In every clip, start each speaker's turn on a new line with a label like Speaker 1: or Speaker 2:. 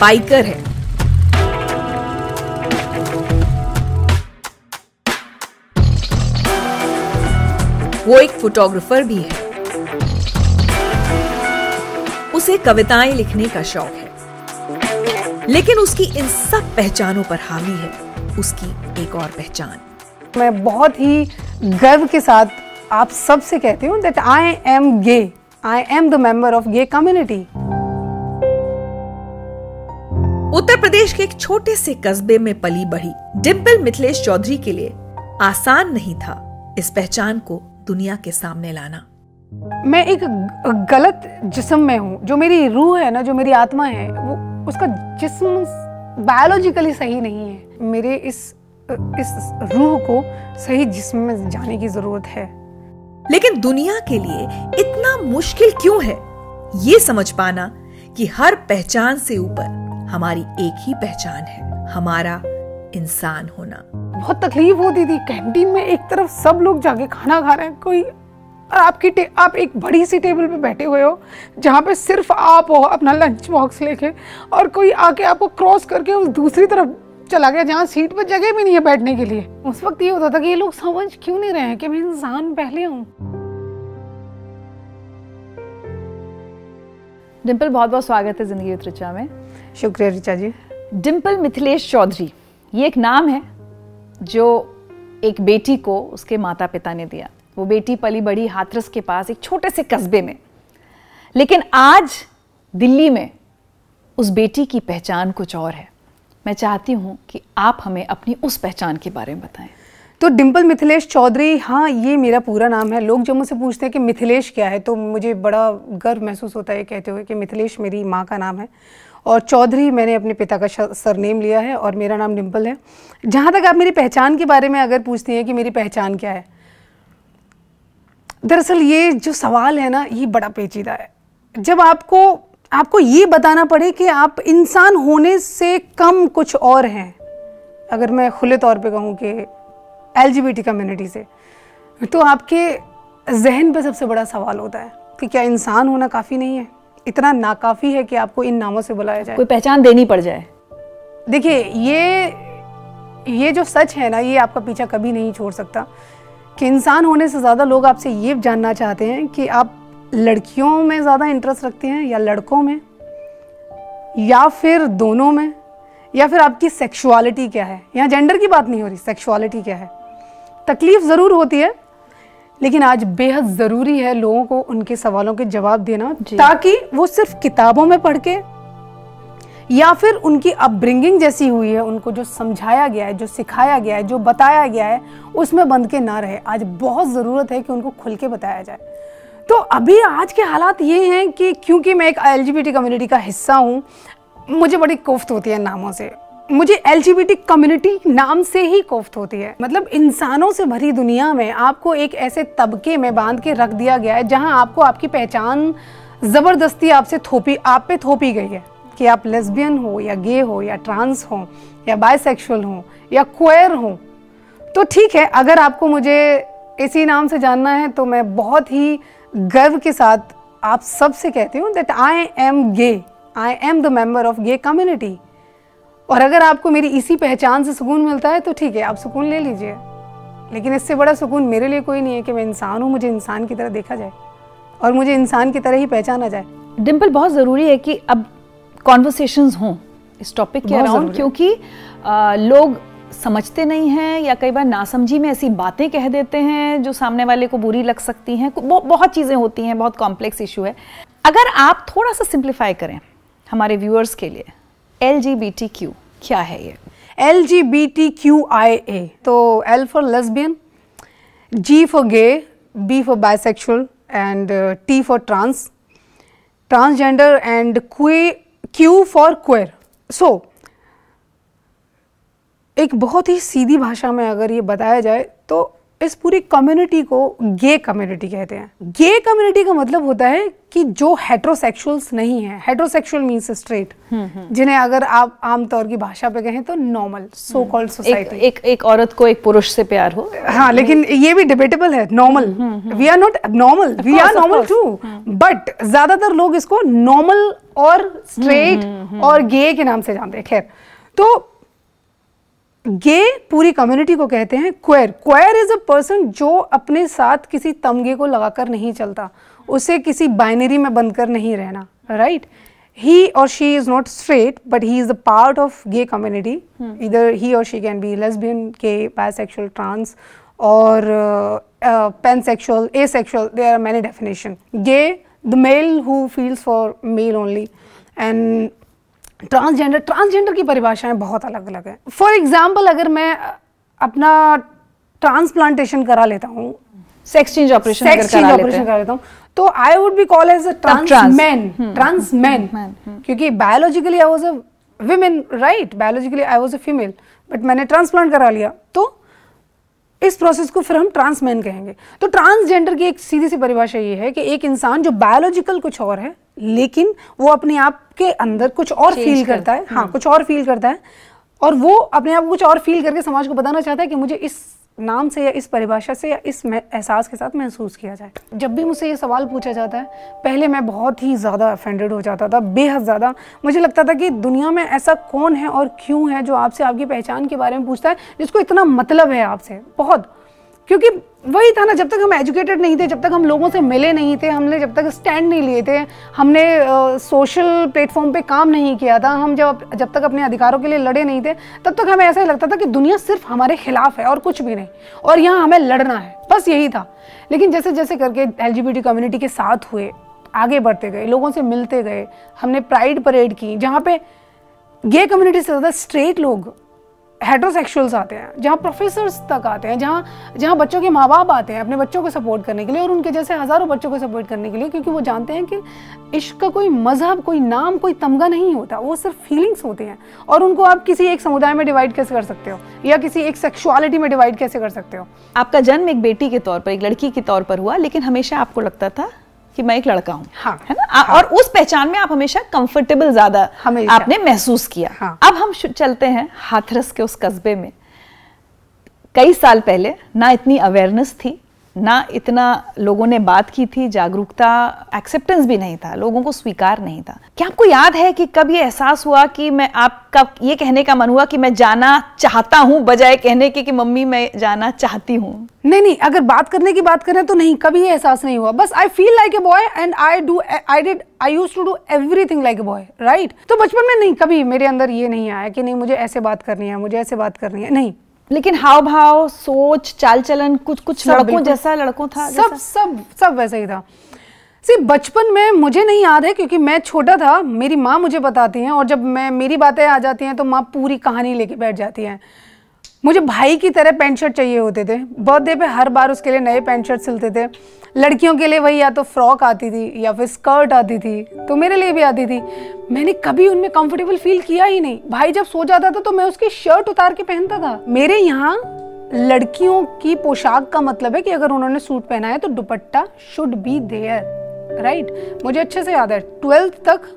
Speaker 1: Biker है। वो एक फोटोग्राफर भी है। उसे कविताएँ लिखने का शौक है। लेकिन उसकी इन सब पहचानों पर हावी है। उसकी एक और पहचान।
Speaker 2: मैं बहुत ही गर्व के साथ आप सबसे कहती हूँ that I am gay I am the member of gay community
Speaker 1: Uttar Pradesh के एक छोटे से कस्बे में पली बढ़ी। डिम्पल मिथिलेश चौधरी के लिए आसान नहीं था इस पहचान को दुनिया के सामने लाना।
Speaker 2: मैं एक गलत जिस्म में हूँ। जो मेरी रूह है ना जो मेरी आत्मा है वो उसका जिस्म बायोलॉजिकली सही नहीं है। मेरे इस इस रूह को सही जिस्म में जाने की ज़रूरत है।
Speaker 1: लेकिन दुनिया के लिए इतना मुश्किल क्यों है? ये समझ पाना कि हर पहचान से ऊपर हमारी एक ही पहचान है हमारा इंसान होना।
Speaker 2: बहुत तकलीफ़ होती थी कैंटीन में एक तरफ़ सब लोग जाके खाना खा रहे हैं कोई और आपकी आप एक बड़ी सी टेबल पे बैठे हुए हो जहाँ पे सिर्फ़ आप हो अपना लंच बॉक्स लेके और कोई आके आपको क्रॉस करके उस दूसरी तरफ़ चला गया जहाँ सीट पर जगह भी नहीं है बैठने के लिए। उस वक्त ये होता था कि ये लोग समझ क्यों नहीं रहे हैं कि मैं इंसान पहले हूँ।
Speaker 3: डिम्पल बहुत बहुत स्वागत है ज़िंदगी में।
Speaker 2: शुक्रिया रिचा जी।
Speaker 3: डिम्पल मिथिलेश चौधरी ये एक नाम है जो एक बेटी को उसके माता पिता ने दिया। वो बेटी पली बड़ी हाथरस के पास एक छोटे से कस्बे में। लेकिन आज दिल्ली में उस बेटी की पहचान कुछ और है। मैं चाहती हूँ कि आप हमें अपनी उस पहचान के बारे में बताएँ।
Speaker 2: तो डिम्पल मिथिलेश चौधरी हाँ ये मेरा पूरा नाम है। लोग जब मुझसे पूछते हैं कि मिथिलेश क्या है तो मुझे बड़ा गर्व महसूस होता है कहते हुए कि मिथिलेश मेरी माँ का नाम है। और चौधरी मैंने अपने पिता का सरनेम लिया है और मेरा नाम डिम्पल है। जहाँ तक आप मेरी पहचान के बारे में अगर पूछती हैं कि मेरी पहचान क्या है, दरअसल ये जो सवाल है ना, ये बड़ा पेचीदा है। जब आपको आपको ये बताना पड़े कि आप इंसान होने से कम कुछ और हैं, अगर मैं खुले तौर पे कहूँ कि एल कम्युनिटी से तो आपके जहन पे सबसे बड़ा सवाल होता है कि क्या इंसान होना काफ़ी नहीं है? इतना नाकाफ़ी है कि आपको इन नामों से बुलाया जाए।
Speaker 3: कोई पहचान देनी पड़ जाए।
Speaker 2: देखिए ये ये जो सच है ना ये आपका पीछा कभी नहीं छोड़ सकता। कि इंसान होने से ज़्यादा लोग आपसे ये जानना चाहते हैं कि आप लड़कियों में ज़्यादा इंटरेस्ट रखते हैं या लड़कों में? या फिर दोनों में? या फिर आपकी सेक्सुअलिटी क्या है? यहाँ जेंडर की बात नहीं हो रही सेक्सुअलिटी क्या है? तकलीफ़ ज़रूर होती है लेकिन आज बेहद ज़रूरी है लोगों को उनके सवालों के जवाब देना ताकि वो सिर्फ़ किताबों में पढ़ के या फिर उनकी अपब्रिंगिंग जैसी हुई है उनको जो समझाया गया है जो सिखाया गया है जो बताया गया है उसमें बंद के ना रहे। आज बहुत ज़रूरत है कि उनको खुल के बताया जाए। तो अभी आज के हालात ये हैं कि क्योंकि मैं एक एल कम्युनिटी का हिस्सा हूँ मुझे बड़ी कोफ्त होती है नामों से। मुझे एल कम्युनिटी नाम से ही कोफ्त होती है। मतलब इंसानों से भरी दुनिया में आपको एक ऐसे तबके में बाँध के रख दिया गया है, जहाँ आपको आपकी पहचान ज़बरदस्ती आपसे थोपी, आप पे थोपी गई है कि आप लेस्बियन हो या गे हो या ट्रांस हो या बायसेक्सुअल हो या क्वेयर हो। तो ठीक है, अगर आपको मुझे इसी नाम से जानना है तो मैं बहुत ही गर्व के साथ आप सबसे कहती हूँ that I am gay I am the member of gay community और अगर आपको मेरी इसी पहचान से सुकून मिलता है तो ठीक है आप सुकून ले लीजिए। लेकिन इससे बड़ा सुकून मेरे लिए कोई नहीं है कि मैं इंसान हूँ मुझे इंसान की तरह देखा जाए और मुझे इंसान की तरह ही पहचाना जाए।
Speaker 3: डिम्पल बहुत ज़रूरी है कि अब कॉन्वर्सेशंस हों इस टॉपिक के अराउंड क्योंकि आ, लोग समझते नहीं हैं या कई बार नासमझी में ऐसी बातें कह देते हैं जो सामने वाले को बुरी लग सकती हैं। बहुत चीज़ें होती हैं बहुत कॉम्प्लेक्स इशू है। अगर आप थोड़ा सा सिंप्लीफाई करें हमारे व्यूअर्स के लिए L G B T Q क्या है ये?
Speaker 2: L G B T Q I A तो L for lesbian G for gay B for bisexual and T for trans transgender and Q Q for queer so एक बहुत ही सीधी भाषा में अगर ये बताया जाए तो इस पूरी कम्युनिटी को गे कम्युनिटी कहते हैं। गे कम्युनिटी का मतलब होता है कि जो हेट्रोसेक्सुअल्स नहीं है। हेट्रोसेक्सुअल मींस स्ट्रेट जिन्हें अगर आप आमतौर की भाषा पे कहें तो नॉर्मल सो कॉल्ड सोसाइटी
Speaker 3: एक एक औरत को एक पुरुष से प्यार हो।
Speaker 2: हाँ लेकिन ये भी डिबेटेबल है normal we are not normal we are normal too but ज़्यादातर लोग इसको नॉर्मल और स्ट्रेट और गे के नाम से जानते हैं। खैर तो गे पूरी कम्युनिटी को कहते हैं क्वेर क्वेर इज़ अ पर्सन जो अपने साथ किसी तमगे को लगाकर नहीं चलता। उसे किसी बाइनरी में बंद कर नहीं रहना राइट ही और she is not straight but he is the part of gay community इधर ही और शी कैन बी लेसबियन के बायसेक्सुअल ट्रांस और pansexual asexual there are many definition gay the male who feels for male only and transgender transgender की परिभाषाएँ बहुत अलग अलग हैं। फॉर एग्ज़ाम्पल अगर मैं अपना ट्रांसप्लांटेशन करा लेता हूँ
Speaker 3: sex change operation
Speaker 2: sex change operation करा लेता हूँ। तो I would be call as a trans man trans man क्योंकि biologically I was a women right biologically I was a female but मैंने ट्रांसप्लांट करा लिया। तो इस प्रोसेस को फिर हम ट्रांसमैन कहेंगे। तो ट्रांसजेंडर की एक सीधी सी परिभाषा ये है कि एक इंसान जो बायोलॉजिकल कुछ और है लेकिन वो अपने आप के अंदर कुछ और फील करता है। हाँ हम्म। कुछ और फील करता है। और वो अपने आप को कुछ और फील करके समाज को बताना चाहता है कि मुझे इस नाम से या इस परिभाषा से या इस एहसास के साथ महसूस किया जाए। जब भी मुझसे ये सवाल पूछा जाता है पहले मैं बहुत ही ज़्यादा अफेंडेड हो जाता था बेहद ज़्यादा। मुझे लगता था कि दुनिया में ऐसा कौन है और क्यों है जो आपसे आपकी पहचान के बारे में पूछता है जिसको इतना मतलब है आपसे। बहुत। क्योंकि वही था ना, जब तक हम एजुकेटेड नहीं थे, जब तक हम लोगों से मिले नहीं थे, हमने जब तक स्टैंड नहीं लिए थे, हमने सोशल प्लेटफॉर्म पे काम नहीं किया था, हम जब जब तक अपने अधिकारों के लिए लड़े नहीं थे, तब तक हमें ऐसा ही लगता था कि दुनिया सिर्फ़ हमारे खिलाफ है और कुछ भी नहीं, और यहाँ हमें लड़ना है, बस यही था। लेकिन जैसे जैसे करके एलजीबीटी कम्युनिटी के साथ हुए, आगे बढ़ते गए, लोगों से मिलते गए, हमने प्राइड परेड की, जहाँ पे गे कम्युनिटी से ज़्यादा स्ट्रेट लोग हेट्रोसेक्सुअल्स आते हैं, जहाँ प्रोफेसर्स तक आते हैं, जहाँ जहाँ बच्चों के माँ बाप आते हैं अपने बच्चों को सपोर्ट करने के लिए और उनके जैसे हज़ारों बच्चों को सपोर्ट करने के लिए, क्योंकि वो जानते हैं कि इश्क का कोई मज़हब, कोई नाम, कोई तमगा नहीं होता, वो सिर्फ़ फीलिंग्स होते हैं। और उनको आप किसी एक समुदाय में डिवाइड कैसे कर सकते हो? या किसी एक सेक्शुअलिटी में डिवाइड कैसे कर सकते हो?
Speaker 3: आपका जन्म एक बेटी के तौर पर, एक लड़की के तौर पर हुआ, लेकिन हमेशा आपको लगता था कि मैं एक लड़का हूँ हाँ, है ना? हाँ, और उस पहचान में आप हमेशा कंफर्टेबल ज़्यादा आपने महसूस किया। हाँ, अब हम चलते हैं हाथरस के उस कस्बे में। कई साल पहले ना इतनी अवेयरनेस थी ना इतना लोगों ने बात की थी, जागरूकता एक्सेप्टेंस भी नहीं था, लोगों को स्वीकार नहीं था। क्या आपको याद है कि कब ये एहसास हुआ कि मैं आपका ये कहने का मन हुआ कि मैं जाना चाहता हूँ, बजाय कहने के कि मम्मी मैं जाना चाहती हूँ?
Speaker 2: नहीं नहीं, अगर बात करने की बात करें तो नहीं, कभी ये एहसास नहीं हुआ। बस I feel like a boy and I do I did I use to do everything like a boy right तो बचपन में नहीं, कभी मेरे अंदर ये नहीं आया कि नहीं, मुझे ऐसे बात करनी है, मुझे ऐसे बात करनी है। नहीं
Speaker 3: लेकिन हाव भाव सोच चाल चलन कुछ कुछ लड़कों जैसा लड़कों था
Speaker 2: सब सब सब वैसा ही था। सिर्फ़ बचपन में मुझे नहीं याद है क्योंकि मैं छोटा था मेरी माँ मुझे बताती हैं और जब मैं मेरी बातें आ जाती हैं तो माँ पूरी कहानी लेके बैठ जाती हैं। मुझे भाई की तरह पैंट शर्ट चाहिए होते थे। बर्थडे पे हर बार उसके लिए नए पैंट शर्ट सिलते थे। लड़कियों के लिए वही या तो फ्रॉक आती थी या फिर स्कर्ट आती थी तो मेरे लिए भी आती थी। मैंने कभी उनमें कंफर्टेबल फील किया ही नहीं। भाई जब सो जाता था तो मैं उसकी शर्ट उतार के पहनता था। मेरे यहाँ लड़कियों की पोशाक का मतलब है कि अगर उन्होंने सूट पहना है तो dupatta should be there right मुझे अच्छे से याद है ट्वेल्थ तक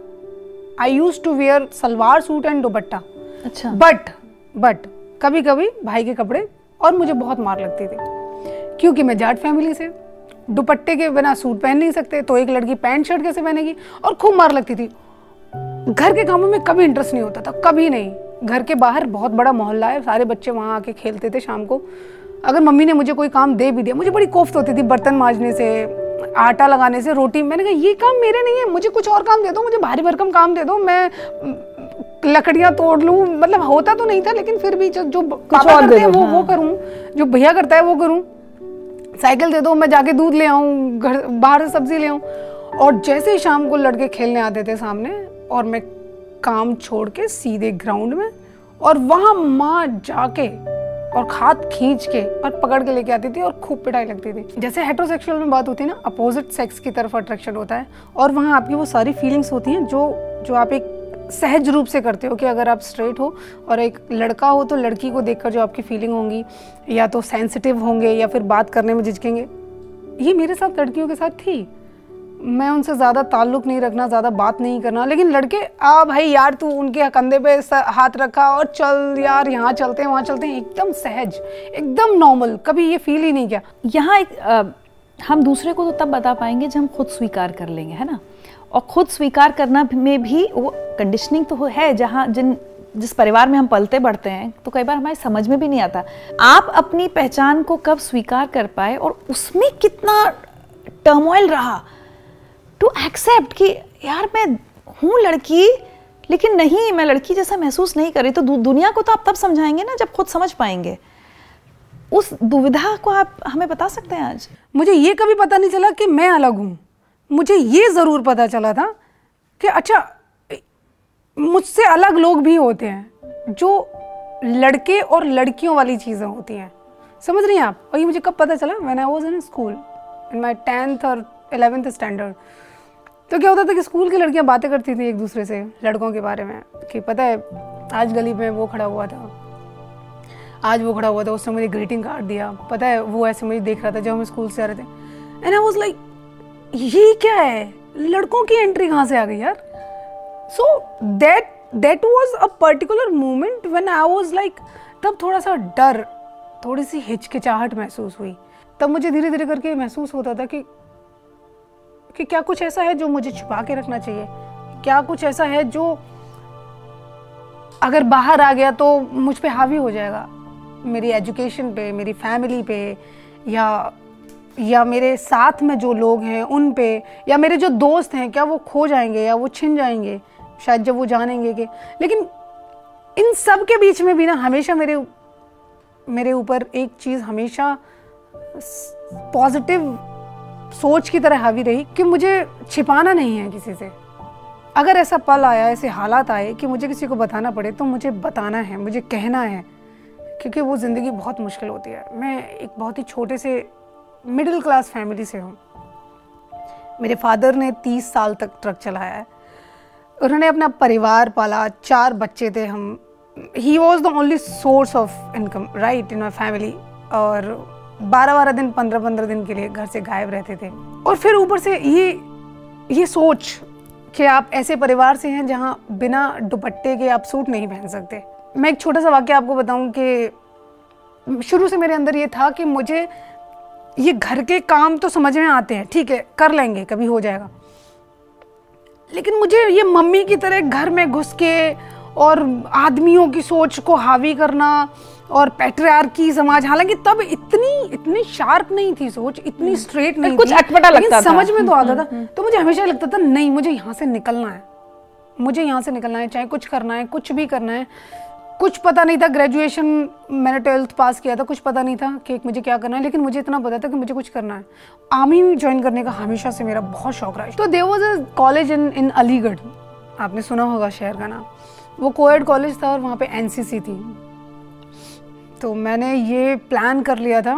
Speaker 2: I use to wear salwar suit and dupatta. अच्छा। बट बट कभी कभी भाई के कपड़े और मुझे बहुत मार लगती थी क्योंकि मैं जाट फैमिली से। दुपट्टे के बिना सूट पहन नहीं सकते तो एक लड़की पैंट शर्ट कैसे पहनेगी? और खूब मार लगती थी। घर के कामों में कभी इंटरेस्ट नहीं होता था कभी नहीं। घर के बाहर बहुत बड़ा मोहल्ला है सारे बच्चे वहाँ आके खेलते थे शाम को। अगर मम्मी ने मुझे कोई काम दे भी दिया मुझे बड़ी कोफ्त होती थी बर्तन मांजने से आटा लगाने से रोटी। मैंने कहा ये काम मेरे नहीं है मुझे कुछ और काम दे दो मुझे भारी भरकम काम दे दो मैं लकड़ियाँ तोड़ लूँ। मतलब होता तो नहीं था लेकिन फिर भी जो जो पापा करते हैं वो हाँ। वो करूँ जो भैया करता है वो करूँ। साइकिल दे दो, मैं जाके दूध ले आऊँ, घर, बाहर से सब्ज़ी ले आऊँ। और जैसे ही शाम को लड़के खेलने आते थे सामने, और मैं काम छोड़ के सीधे ग्राउंड में, और वहाँ माँ जाके और हाथ खींच के और पकड़ के लेके आती थी और खूब पिटाई लगती थी। जैसे हेट्रोसेक्सुअल में बात होती है ना अपोजिट सेक्स की तरफ़ अट्रैक्शन होता है, और वहाँ आपकी वो सारी फीलिंग्स होती हैं जो जो आप एक सहज रूप से करते हो कि अगर आप स्ट्रेट हो और एक लड़का हो तो लड़की को देखकर जो आपकी फीलिंग होंगी या तो सेंसिटिव होंगे या फिर बात करने में झिझकेंगे। ये मेरे साथ लड़कियों के साथ थी। मैं उनसे ज़्यादा ताल्लुक नहीं रखना ज़्यादा बात नहीं करना लेकिन लड़के आ भाई यार तू उनके कंधे पे हाथ रखा और चल यार यहाँ चलते हैं वहाँ चलते हैं। एकदम सहज एकदम नॉर्मल कभी ये फील ही नहीं किया।
Speaker 3: यहाँ एक आ, हम दूसरे को तो तब बता पाएँगे जब हम खुद स्वीकार कर लेंगे है ना? और खुद स्वीकार करना में भी वो कंडीशनिंग तो है जहाँ जिन जिस परिवार में हम पलते बढ़ते हैं तो कई बार हमारे समझ में भी नहीं आता। आप अपनी पहचान को कब स्वीकार कर पाए और उसमें कितना टर्मोइल रहा टू एक्सेप्ट कि यार मैं हूँ लड़की लेकिन नहीं मैं लड़की जैसा महसूस नहीं कर रही। तो दु, दुनिया को तो आप तब समझाएँगे ना जब खुद समझ पाएँगे। उस दुविधा को आप हमें बता सकते हैं आज?
Speaker 2: मुझे ये कभी पता नहीं चला कि मैं अलग हूँ। मुझे ये ज़रूर पता चला था कि अच्छा मुझसे अलग लोग भी होते हैं, जो लड़के और लड़कियों वाली चीज़ें होती हैं। समझ रही हैं आप? और ये मुझे कब पता चला? मैंने I was in school in my tenth और एलेवेंथ स्टैंडर्ड तो क्या होता था कि स्कूल की लड़कियाँ बातें करती थी एक दूसरे से, लड़कों के बारे में, कि पता है, आज गली में वो खड़ा हुआ था। आज वो खड़ा हुआ था, उसने मुझे ग्रीटिंग कार्ड दिया। पता है, वो ऐसे मुझे देख रहा था जब हम स्कूल से आ रहे थे। एंड आई वाज लाइक ये क्या है? लड़कों की एंट्री कहाँ से आ गई यार? So that that was a particular moment when I was like तब थोड़ा सा डर, थोड़ी सी हिचकिचाहट महसूस हुई। तब मुझे धीरे धीरे करके महसूस होता था कि कि क्या कुछ ऐसा है जो मुझे छुपा के रखना चाहिए? क्या कुछ ऐसा है जो, अगर बाहर आ गया तो मुझ पे हावी हो जाएगा? मेरी एजुकेशन पे, मेरी फैमिली पे, या या मेरे साथ में जो लोग हैं उन पे, या मेरे जो दोस्त हैं, क्या वो खो जाएँगे या वो छिन जाएँगे? शायद जब वो जानेंगे कि, लेकिन इन सब के बीच में भी ना हमेशा मेरे मेरे ऊपर एक चीज़ हमेशा पॉजिटिव सोच की तरह हावी रही कि मुझे छिपाना नहीं है किसी से। अगर ऐसा पल आया, ऐसे हालात आए कि मुझे किसी को बताना पड़े तो मुझे बताना है, मुझे कहना है, क्योंकि वो ज़िंदगी बहुत मुश्किल होती है। मैं एक बहुत ही छोटे से मिडिल क्लास फैमिली से हूँ। मेरे फादर ने तीस साल तक ट्रक चलाया है। उन्होंने अपना परिवार पाला, चार बच्चे थे हम। He was the only source of income right in my family और बारह बारह दिन पंद्रह पंद्रह दिन के लिए घर से गायब रहते थे। और फिर ऊपर से ये ये सोच कि आप ऐसे परिवार से हैं जहाँ बिना दुपट्टे के आप सूट नहीं पहन सकते। मैं एक छोटा सा वाक्य आपको बताऊँ कि शुरू से मेरे अंदर ये था कि मुझे ये घर के काम तो समझ में आते हैं ठीक है कर लेंगे कभी हो जाएगा। लेकिन मुझे ये मम्मी की तरह घर में घुस के और आदमियों की सोच को हावी करना और की समाज हालाँकि तब इतनी इतनी शार्प नहीं थी सोच इतनी स्ट्रेट हम्म। नहीं
Speaker 3: कुछ अटपटा लगता था
Speaker 2: समझ में तो आता था। हम्म, हम्म, तो मुझे हमेशा लगता था नहीं मुझे यहाँ से निकलना है। मुझे यहाँ से निकलना है चाहे कुछ करना है कुछ भी करना है। कुछ पता नहीं था ग्रेजुएशन मैंने ट्वेल्थ पास किया था, कुछ पता नहीं था कि मुझे क्या करना है, लेकिन मुझे इतना पता था कि मुझे कुछ करना है। आर्मी ज्वाइन करने का हमेशा से मेरा बहुत शौक रहा है। तो there was a college in in Aligarh आपने सुना होगा शहर का नाम। वो कोएड कॉलेज था और वहाँ पे एनसीसी थी। तो मैंने ये प्लान कर लिया था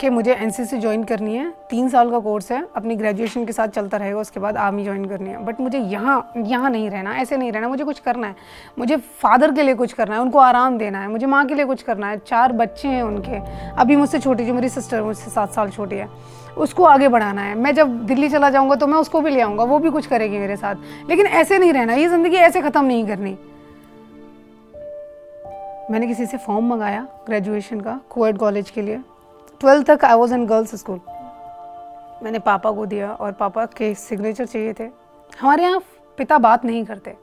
Speaker 2: कि मुझे एनसीसी ज्वाइन करनी है। तीन साल का कोर्स है, अपनी ग्रेजुएशन के साथ चलता रहेगा, उसके बाद आर्मी ज्वाइन करनी है। बट मुझे यहाँ यहाँ नहीं रहना, ऐसे नहीं रहना, मुझे कुछ करना है। मुझे फादर के लिए कुछ करना है, उनको आराम देना है, मुझे माँ के लिए कुछ करना है। चार बच्चे हैं उनके, अभी मुझसे छोटी जो, मेरी सिस्टर मुझसे सात साल छोटी है। उसको आगे बढ़ाना है। मैं जब दिल्ली चला जाऊँगा तो मैं उसको भी ले आऊँगा, वो भी कुछ करेगी मेरे साथ। लेकिन ऐसे नहीं रहना, ये ज़िंदगी ऐसे ख़त्म नहीं करनी। मैंने किसी से फॉर्म मंगाया ग्रेजुएशन का कोएड कॉलेज के लिए। ट्वेल्थ तक I was in girls school मैंने पापा को दिया और पापा के सिग्नेचर चाहिए थे। हमारे यहाँ पिता बात नहीं करते।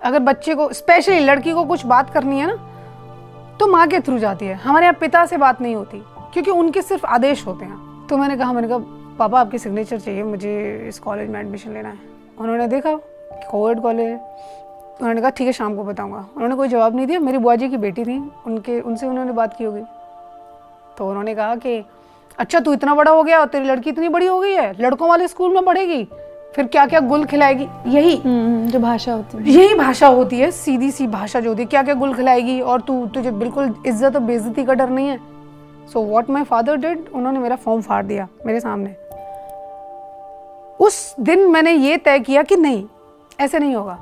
Speaker 2: अगर बच्चे को स्पेशली लड़की को कुछ बात करनी है ना तो माँ के थ्रू जाती है। हमारे यहाँ पिता से बात नहीं होती, क्योंकि उनके सिर्फ़ आदेश होते हैं। तो मैंने कहा मैंने कहा, पापा, आपके सिग्नेचर चाहिए, मुझे इस कॉलेज में एडमिशन लेना है। उन्होंने देखा कोविड कॉलेज उन्होंने कहा, ठीक है, शाम को बताऊँगा। उन्होंने कोई जवाब नहीं दिया। मेरी बुआ जी की बेटी थी, उनके, उनसे उन्होंने बात की होगी। तो उन्होंने कहा कि अच्छा तू इतना बड़ा हो गया और तेरी लड़की इतनी बड़ी हो गई है लड़कों वाले स्कूल में पढ़ेगी फिर क्या क्या गुल खिलाएगी? यही।
Speaker 3: हम्म, हम्म, जो भाषा होती है।
Speaker 2: यही भाषा होती है सीधी सी भाषा जो होती है क्या क्या गुल खिलाएगी और तू तुझे बिल्कुल इज़्ज़त और बेइज्जती का डर नहीं है? So what my father did उन्होंने मेरा फॉर्म फाड़ दिया मेरे सामने। उस दिन मैंने ये तय किया कि नहीं ऐसे नहीं होगा।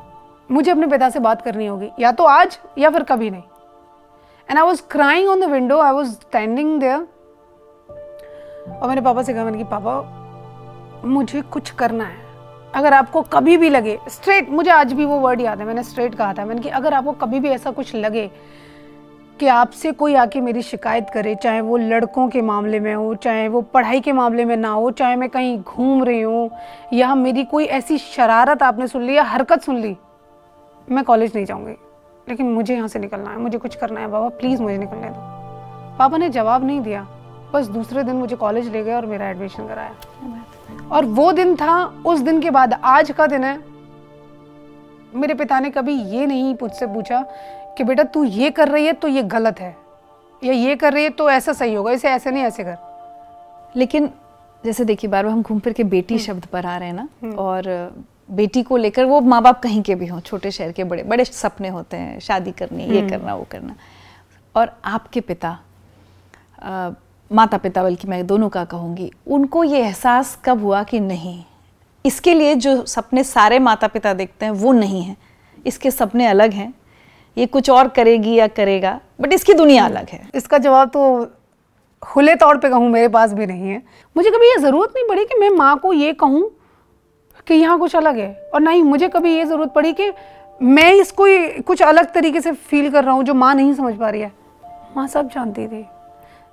Speaker 2: मुझे अपने पिता से बात करनी होगी या तो आज या फिर कभी नहीं। And I was crying on the window I was standing there और मैंने पापा से कहा, मैंने कि पापा, मुझे कुछ करना है। अगर आपको कभी भी लगे स्ट्रेट मुझे आज भी वो वर्ड याद है, मैंने स्ट्रेट कहा था। मैंने कि अगर आपको कभी भी ऐसा कुछ लगे कि आपसे कोई आके मेरी शिकायत करे, चाहे वो लड़कों के मामले में हो, चाहे वो पढ़ाई के मामले में ना हो, चाहे मैं कहीं घूम रही हूँ, या मेरी कोई ऐसी शरारत आपने सुन ली या हरकत सुन ली, मैं कॉलेज नहीं जाऊँगी। लेकिन मुझे यहाँ से निकलना है मुझे कुछ करना है बाबा प्लीज़ मुझे निकलने दो पापा ने जवाब नहीं दिया बस दूसरे दिन मुझे कॉलेज ले गए और मेरा एडमिशन कराया और वो दिन था उस दिन के बाद आज का दिन है मेरे पिता ने कभी ये नहीं मुझसे पूछा कि बेटा तू ये कर रही है तो ये गलत है या ये कर रही है तो ऐसा सही होगा इसे ऐसे नहीं ऐसे कर
Speaker 3: लेकिन जैसे देखिए बार बार हम घूम फिर के बेटी हम्म। शब्द पर आ रहे हैं ना हम्म। और बेटी को लेकर वो माँ बाप कहीं के भी हों छोटे शहर के बड़े बड़े सपने होते हैं शादी करनी ये हम्म। करना वो करना। और आपके पिता आ, माता पिता बल्कि मैं दोनों का कहूँगी उनको ये एहसास कब हुआ कि नहीं? इसके लिए जो सपने सारे माता पिता देखते हैं वो नहीं है। इसके सपने अलग हैं। ये कुछ और करेगी या करेगा बट इसकी दुनिया अलग है।
Speaker 2: इसका जवाब तो खुले तौर पे कहूँ मेरे पास भी नहीं है। मुझे कभी ये ज़रूरत नहीं पड़ी कि मैं माँ को ये कहूँ कि यहाँ कुछ अलग है? और नहीं मुझे कभी ये ज़रूरत पड़ी कि मैं इसको कुछ अलग तरीके से फील कर रहा हूँ जो माँ नहीं समझ पा रही है। माँ सब जानती थी।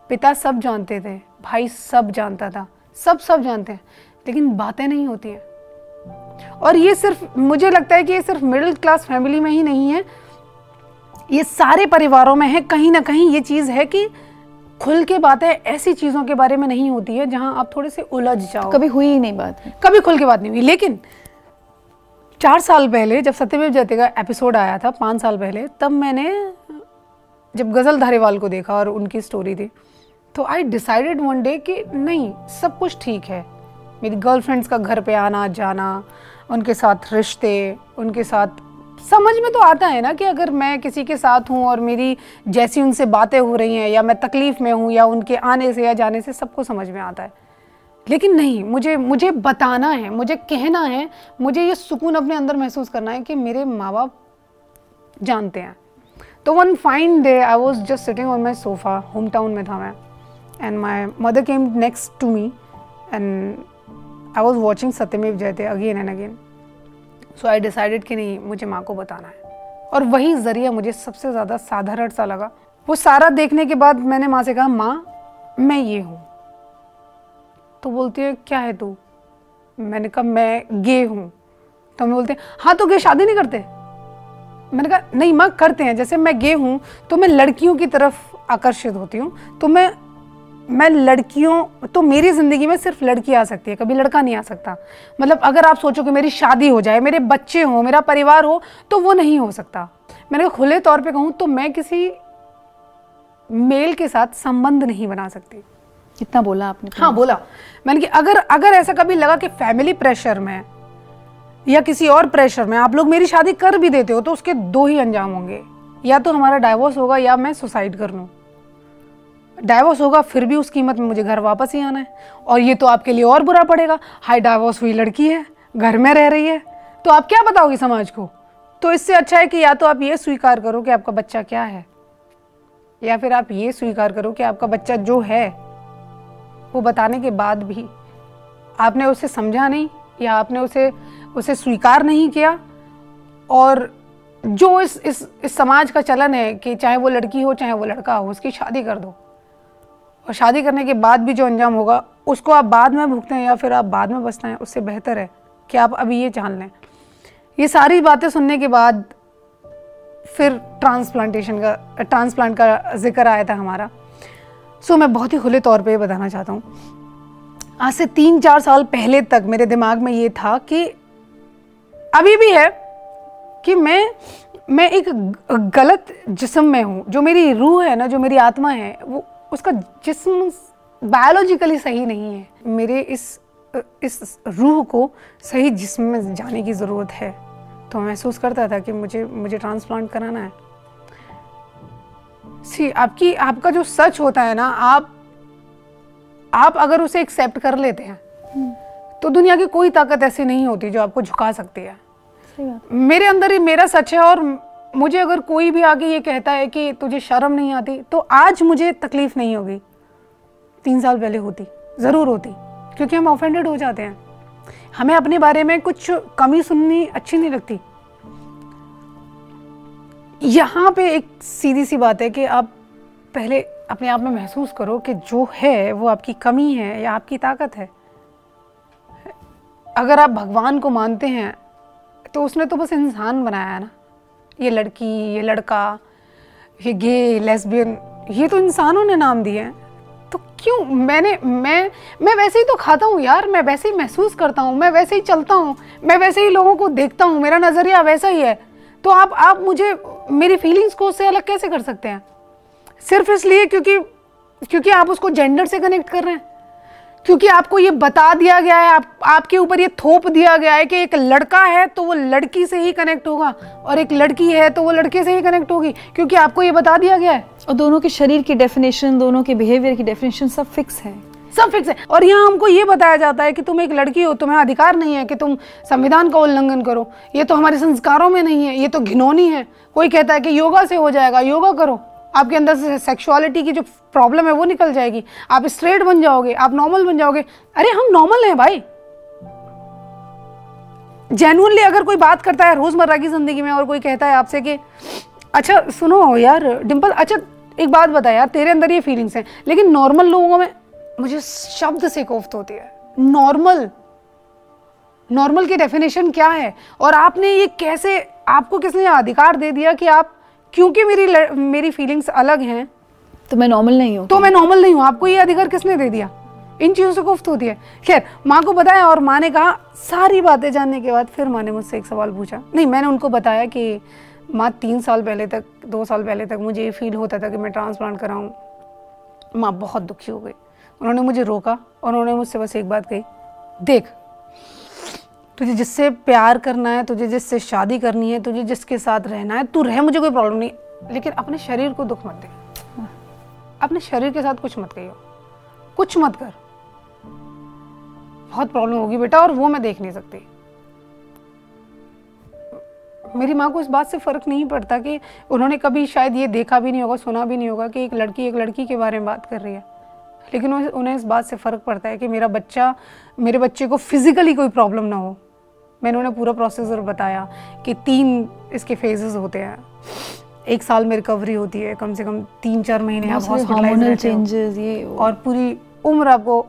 Speaker 2: पिता सब जानते थे। भाई सब जानता था। सब सब जानते हैं। लेकिन बातें नहीं होती हैं। और ये सिर्फ़ मुझे लगता है कि ये सिर्फ़ मिडिल क्लास फैमिली में ही नहीं है। ये सारे परिवारों में है। कहीं ना कहीं ये चीज़ है कि खुल के बातें ऐसी चीज़ों के बारे में नहीं होती है जहाँ आप थोड़े से उलझ जाओ।
Speaker 3: कभी हुई ही नहीं बात।
Speaker 2: कभी खुल के बात नहीं हुई। लेकिन चार साल पहले जब सत्यमेव जयते का एपिसोड आया था पाँच साल पहले तब मैंने जब गज़ल धारीवाल को देखा और उनकी स्टोरी थी तो आई डिसाइडेड वन डे कि नहीं सब कुछ ठीक है। मेरी गर्लफ्रेंड्स का घर पे आना जाना उनके साथ रिश्ते उनके साथ समझ में तो आता है ना कि अगर मैं किसी के साथ हूँ और मेरी जैसी उनसे बातें हो रही हैं या मैं तकलीफ़ में हूँ या उनके आने से या जाने से सबको समझ में आता है। लेकिन नहीं, मुझे मुझे बताना है, मुझे कहना है, मुझे ये सुकून अपने अंदर महसूस करना है कि मेरे माँ बाप जानते हैं। तो one fine day I was just sitting on my sofa home town में था मैं and my mother came next to me and I was watching Satyamev Jayate again and again so I decided कि नहीं, मुझे माँ को बताना है। और वही ज़रिया मुझे सबसे ज़्यादा साधारण सा लगा। वो सारा देखने के बाद मैंने माँ से कहा, माँ, मैं ये हूँ। तो बोलती है, क्या है तू? मैंने कहा, मैं गे हूँ। तो मैं बोलते हैं हाँ तो गे, शादी नहीं करते? मैंने कहा, नहीं माँ, करते हैं। जैसे मैं गे हूँ तो मैं लड़कियों की तरफ़ आकर्षित होती हूँ। तो मैं मैं लड़कियों तो मेरी ज़िंदगी में सिर्फ़ लड़की आ सकती है कभी लड़का नहीं आ सकता। मतलब अगर आप सोचो कि मेरी शादी हो जाए मेरे बच्चे हों मेरा परिवार हो तो वो नहीं हो सकता। मैंने खुले तौर पे कहूँ तो मैं किसी मेल के साथ संबंध नहीं बना सकती।
Speaker 3: इतना बोला आपने
Speaker 2: हाँ बोला। मैंने कि अगर अगर ऐसा कभी लगा कि फैमिली प्रेशर में या किसी और प्रेशर में आप लोग मेरी शादी कर भी देते हो तो उसके दो ही अंजाम होंगे। या तो हमारा डाइवोर्स होगा या मैं सुसाइड कर लूँ। डाइवोर्स होगा, फिर भी उस कीमत में मुझे घर वापस ही आना है। और ये तो आपके लिए और बुरा पड़ेगा। हाई डाइवोर्स हुई लड़की है, घर में रह रही है। तो आप क्या बताओगे समाज को? तो इससे अच्छा है कि या तो आप ये स्वीकार करो कि आपका बच्चा क्या है, या फिर आप ये स्वीकार करो कि आपका बच्चा जो है, वो बताने के बाद भी आपने उसे समझा नहीं, या आपने उसे उसे स्वीकार नहीं किया। और जो इस इस इस समाज का चलन है कि चाहे वो लड़की हो, चाहे वो लड़का हो, उसकी शादी कर दो। और शादी करने के बाद भी जो अंजाम होगा, उसको आप बाद में भुगतें या फिर आप बाद में बचते हैं, उससे बेहतर है कि आप अभी ये जान लें। ये सारी बातें सुनने के बाद फिर ट्रांसप्लांटेशन का, ट्रांसप्लांट का ज़िक्र आया था हमारा। सो मैं बहुत ही खुले तौर पे बताना चाहता हूँ। आज से तीन चार साल पहले तक मेरे दिमाग में ये था कि अभी भी है कि मैं मैं एक गलत जिस्म में हूँ। जो मेरी रूह है ना, जो मेरी आत्मा है, वो उसका जिस्म बायोलॉजिकली सही नहीं है। मेरे इस इस रूह को सही जिस्म में जाने की ज़रूरत है। तो महसूस करता था कि मुझे मुझे ट्रांसप्लांट कराना है। सी आपकी आपका जो सच होता है ना आप आप अगर उसे एक्सेप्ट कर लेते हैं तो दुनिया की कोई ताकत ऐसी नहीं होती जो आपको झुका सकती है। मेरे अंदर ही मेरा सच है और मुझे अगर कोई भी आगे ये कहता है कि तुझे शर्म नहीं आती तो आज मुझे तकलीफ़ नहीं होगी। तीन साल पहले होती, ज़रूर होती, क्योंकि हम ऑफेंडेड हो जाते हैं। हमें अपने बारे में कुछ कमी सुननी अच्छी नहीं लगती। यहाँ पे एक सीधी सी बात है कि आप पहले अपने आप में महसूस करो कि जो है, वो आपकी कमी है या आपकी ताकत है। अगर आप भगवान को मानते हैं तो उसने तो बस इंसान बनाया है ना। ये लड़की, ये लड़का, ये गे लेस्बियन ये तो इंसानों ने नाम दिए हैं। तो क्यों? मैंने, मैं मैं वैसे ही तो खाता हूँ यार, मैं वैसे ही महसूस करता हूँ, मैं वैसे ही चलता हूँ, मैं वैसे ही लोगों को देखता हूँ, मेरा नज़रिया वैसा ही है। तो आप आप मुझे, मेरी फीलिंग्स को उससे अलग कैसे कर सकते हैं? सिर्फ़ इसलिए क्योंकि क्योंकि आप उसको जेंडर से कनेक्ट कर रहे हैं। क्योंकि आपको ये बता दिया गया है आप आपके ऊपर ये थोप दिया गया है कि एक लड़का है तो वो लड़की से ही कनेक्ट होगा और एक लड़की है तो वो लड़के से ही कनेक्ट होगी क्योंकि आपको ये बता दिया गया है।
Speaker 3: और दोनों के शरीर की डेफिनेशन दोनों के बिहेवियर की डेफिनेशन सब फिक्स है।
Speaker 2: सब फिक्स है। और यहाँ हमको ये बताया जाता है कि तुम एक लड़की हो तुम्हें अधिकार नहीं है कि तुम संविधान का उल्लंघन करो। ये तो हमारे संस्कारों में नहीं है ये तो घिनौनी है। कोई कहता है कि योगा से हो जाएगा योगा करो। आपके अंदर से सेक्सुअलिटी की जो प्रॉब्लम है, वो निकल जाएगी। आप स्ट्रेट बन जाओगे, आप नॉर्मल बन जाओगे। अरे, हम नॉर्मल हैं भाई। जेनुअनली अगर कोई बात करता है रोज़मर्रा की ज़िंदगी में और कोई कहता है आपसे कि अच्छा सुनो यार डिम्पल अच्छा एक बात बता यार, तेरे अंदर ये फीलिंग्स हैं, लेकिन नॉर्मल लोगों में मुझे शब्द से कोफ्त होती है। नॉर्मल नॉर्मल की डेफिनेशन क्या है? और आपने ये कैसे, आपको किसने अधिकार दे दिया कि आप क्योंकि मेरी मेरी फीलिंग्स अलग हैं।
Speaker 3: तो मैं नॉर्मल नहीं हूँ।
Speaker 2: तो मैं नॉर्मल नहीं हूँ। आपको ये अधिकार किसने दे दिया? इन चीज़ों से गुफ्त होती है। खैर माँ को बताया और माँ ने कहा सारी बातें जानने के बाद फिर माँ ने मुझसे एक सवाल पूछा। नहीं मैंने उनको बताया कि माँ तीन साल पहले तक दो साल पहले तक मुझे ये फील होता था कि मैं ट्रांसप्लांट कराऊँ। माँ बहुत दुखी हो गई। उन्होंने मुझे रोका और उन्होंने मुझसे बस एक बात कही देख तुझे जिससे प्यार करना है, तुझे जिससे शादी करनी है, तुझे जिसके साथ रहना है, तू रह, मुझे कोई प्रॉब्लम नहीं। लेकिन अपने शरीर को दुख मत दे। अपने शरीर के साथ कुछ मत कहियो। कुछ मत कर। बहुत प्रॉब्लम होगी बेटा, और वो मैं देख नहीं सकती। मेरी माँ को इस बात से फ़र्क नहीं पड़ता कि उन्होंने कभी शायद ये देखा भी नहीं होगा, सुना भी नहीं होगा कि एक लड़की एक लड़की के बारे में बात कर रही है। लेकिन उन्हें इस बात से फ़र्क पड़ता है कि मेरा बच्चा, मेरे बच्चे को फिज़िकली कोई प्रॉब्लम ना हो। मैंने उन्हें पूरा प्रोसेसर बताया कि तीन इसके फेजेस होते हैं। एक साल में रिकवरी होती है कम से कम तीन चार महीने आप हॉस्पिटलाइज चेंजेस ये और पूरी उम्र आपको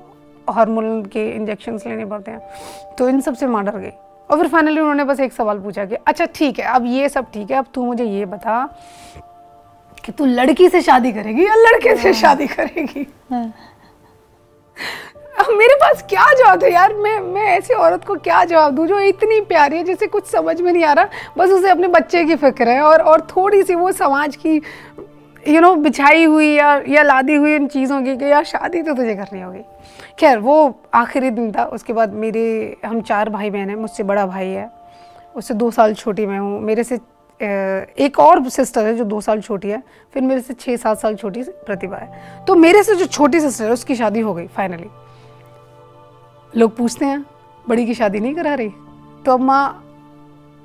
Speaker 2: हार्मोन के इंजेक्शन लेने पड़ते हैं। तो इन सबसे मार डर गई। और फिर फाइनली उन्होंने बस एक सवाल पूछा कि अच्छा ठीक है अब ये सब ठीक है अब तू मुझे ये बता कि तू लड़की से शादी करेगी या लड़के से हाँ। शादी करेगी? हाँ। अब मेरे पास क्या जवाब है यार? मैं मैं ऐसी औरत को क्या जवाब दूँ जो इतनी प्यारी है, जिसे कुछ समझ में नहीं आ रहा? बस उसे अपने बच्चे की फ़िक्र है और और थोड़ी सी वो समाज की यू नो बिछाई हुई या या लादी हुई इन चीज़ों की कि यार शादी तो तुझे करनी होगी। खैर, वो आखिरी दिन था, उसके बाद मेरे, हम चार भाई बहन हैं, मुझसे बड़ा भाई है, उससे दो साल छोटी मैं हूँ, मेरे से एक और सिस्टर है जो दो साल छोटी है, फिर मेरे से छः सात साल छोटी प्रतिभा है। तो मेरे से जो छोटी सिस्टर है, उसकी शादी हो गई फाइनली लोग पूछते हैं बड़ी की शादी नहीं करा रही? तो अब माँ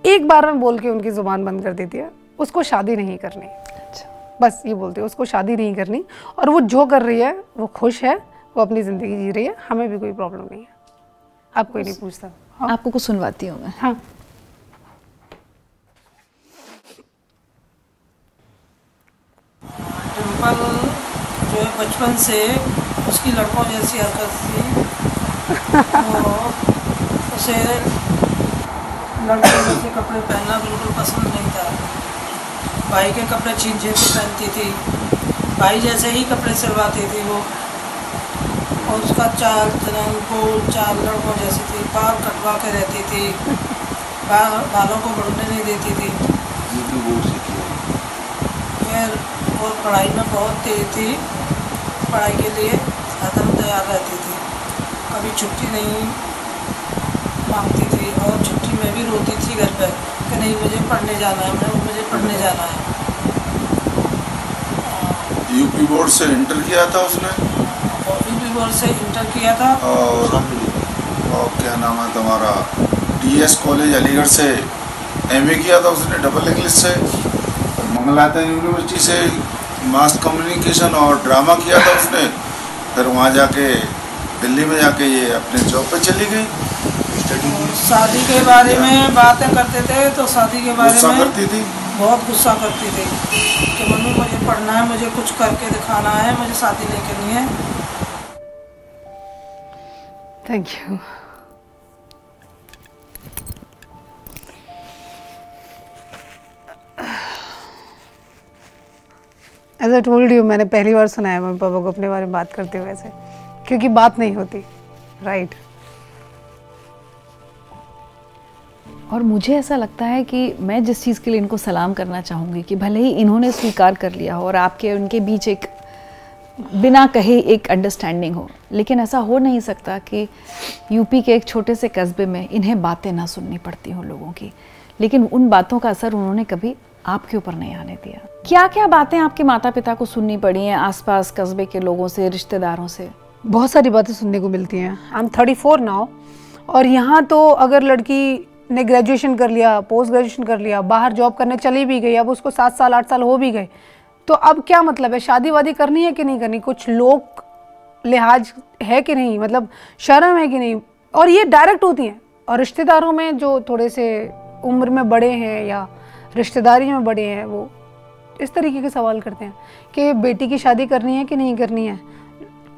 Speaker 2: एक बार में बोल के उनकी ज़ुबान बंद कर देती है उसको शादी नहीं करनी। अच्छा। बस ये बोलती है उसको शादी नहीं करनी। और वो जो कर रही है वो खुश है वो अपनी ज़िंदगी जी रही है हमें भी कोई प्रॉब्लम नहीं है। आप कोई नहीं पूछता।
Speaker 3: हाँ? आपको कुछ सुनवाती हूँ मैं। हाँ।
Speaker 4: टेंपल जो है बचपन से उसकी लड़कों जैसी हरकत थी उसे लड़के जैसे कपड़े पहनना बिल्कुल पसंद नहीं था। भाई के कपड़े छीन छीन के पहनती थी। भाई जैसे ही कपड़े सिलवाती थी वो। और उसका चाल चलन गोल चाल लड़कों जैसी थी बाल कटवा के रहती थी। बाल बालों को बढ़ने नहीं देती थी। फिर वो पढ़ाई में बहुत तेज थी। पढ़ाई के लिए हरदम तैयार रहती थी। कभी छुट्टी नहीं मांगती थी और छुट्टी में भी रोती थी घर पर कि नहीं मुझे पढ़ने जाना है मैं मुझे पढ़ने जाना है।
Speaker 5: यूपी बोर्ड से इंटर किया था उसने?
Speaker 4: यूपी बोर्ड से इंटर किया था।
Speaker 5: और और क्या नाम है तुम्हारा? डीएस कॉलेज अलीगढ़ से एमए किया था उसने डबल इंग्लिश से। मंगलाता यूनिवर्सिटी से मास कम्युनिकेशन और ड्रामा किया था उसने। फिर वहाँ जाके दिल्ली में जाके ये अपने जॉब पे चली गई?
Speaker 4: शादी के बारे में बातें करते थे तो शादी के बारे में
Speaker 5: करती थी?
Speaker 4: बहुत गुस्सा करती थी कि मम्मी मुझे पढ़ना है मुझे कुछ करके दिखाना है मुझे शादी नहीं करनी है।
Speaker 2: Thank you as I told you मैंने पहली बार सुना है मम्मी पापा को अपने बारे में बात करते हुए ऐसे। क्योंकि बात नहीं होती। राइट
Speaker 3: और मुझे ऐसा लगता है कि मैं जिस चीज़ के लिए इनको सलाम करना चाहूँगी कि भले ही इन्होंने स्वीकार कर लिया हो और आपके उनके बीच एक बिना कहे एक अंडरस्टैंडिंग हो, लेकिन ऐसा हो नहीं सकता कि यूपी के एक छोटे से कस्बे में इन्हें बातें ना सुननी पड़ती हों लोगों की। लेकिन उन बातों का असर उन्होंने कभी आपके ऊपर नहीं आने दिया। क्या क्या बातें आपके माता पिता को सुननी पड़ी हैं आसपास कस्बे के लोगों से, रिश्तेदारों से?
Speaker 2: बहुत सारी बातें सुनने को मिलती हैं। I am thirty four now और यहाँ तो अगर लड़की ने ग्रेजुएशन कर लिया पोस्ट ग्रेजुएशन कर लिया, बाहर जॉब करने चली भी गई, अब उसको सात साल, आठ साल हो भी गए तो अब क्या मतलब है? शादी वादी करनी है कि नहीं करनी? कुछ लोग लिहाज है कि नहीं? मतलब शर्म है कि नहीं? और ये डायरेक्ट होती हैं। और रिश्तेदारों में जो थोड़े से उम्र में बड़े हैं या रिश्तेदारी में बड़े हैं, वो इस तरीके के सवाल करते हैं कि बेटी की शादी करनी है कि नहीं करनी है?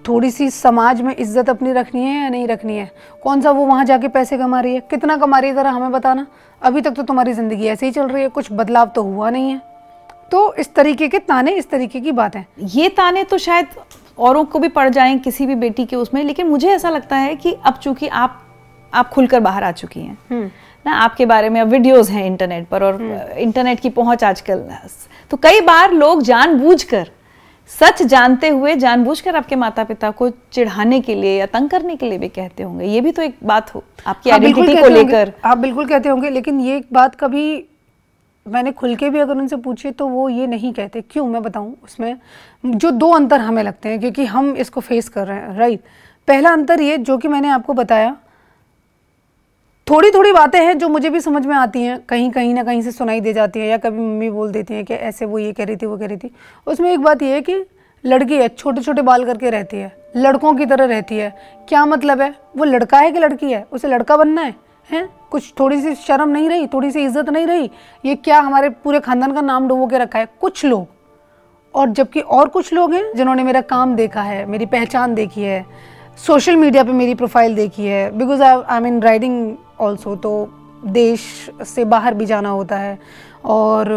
Speaker 2: थोड़ी सी समाज में इज़्ज़त अपनी रखनी है या नहीं रखनी है? कौन सा वो वहाँ जाके पैसे कमा रही है? कितना कमा रही है ज़रा हमें बताना। अभी तक तो तुम्हारी ज़िंदगी ऐसे ही चल रही है कुछ बदलाव तो हुआ नहीं है। तो इस तरीके के ताने इस तरीके की बात। है
Speaker 3: ये ताने तो शायद औरों को भी पड़ जाएँ किसी भी बेटी के उसमें लेकिन मुझे ऐसा लगता है कि अब चूँकि आप आप खुलकर बाहर आ चुकी हैं
Speaker 2: हम्म।
Speaker 3: ना आपके बारे में अब वीडियोस हैं इंटरनेट पर और इंटरनेट की पहुँच आजकल तो कई बार लोग जानबूझकर सच जानते हुए जानबूझकर आपके माता पिता को चिढ़ाने के लिए या तंग करने के लिए भी कहते होंगे। ये भी तो एक बात हो आपकी आइडेंटिटी को लेकर।
Speaker 2: आप बिल्कुल कहते होंगे लेकिन ये एक बात कभी मैंने खुल के भी अगर उनसे पूछे तो वो ये नहीं कहते। क्यों? मैं बताऊँ उसमें जो दो अंतर हमें लगते हैं क्योंकि हम इसको फेस कर रहे हैं राइट पहला अंतर ये जो कि मैंने आपको बताया थोड़ी थोड़ी बातें हैं जो मुझे भी समझ में आती हैं कहीं कहीं ना कहीं से सुनाई दे जाती हैं या कभी मम्मी बोल देती हैं कि ऐसे वो ये कह रही थी, वो कह रही थी। उसमें एक बात ये है कि लड़की है छोटे छोटे बाल करके रहती है, लड़कों की तरह रहती है। क्या मतलब है? वो लड़का है कि लड़की है? उसे लड़का बनना है? हैं? कुछ थोड़ी सी शर्म नहीं रही? थोड़ी सी इज़्ज़त नहीं रही? ये क्या हमारे पूरे खानदान का नाम डुबो के रखा है? कुछ लोग। और जबकि और कुछ लोग हैं जिन्होंने मेरा काम देखा है, मेरी पहचान देखी है, सोशल मीडिया पे मेरी प्रोफ़ाइल देखी है because I I mean riding also तो देश से बाहर भी जाना होता है। और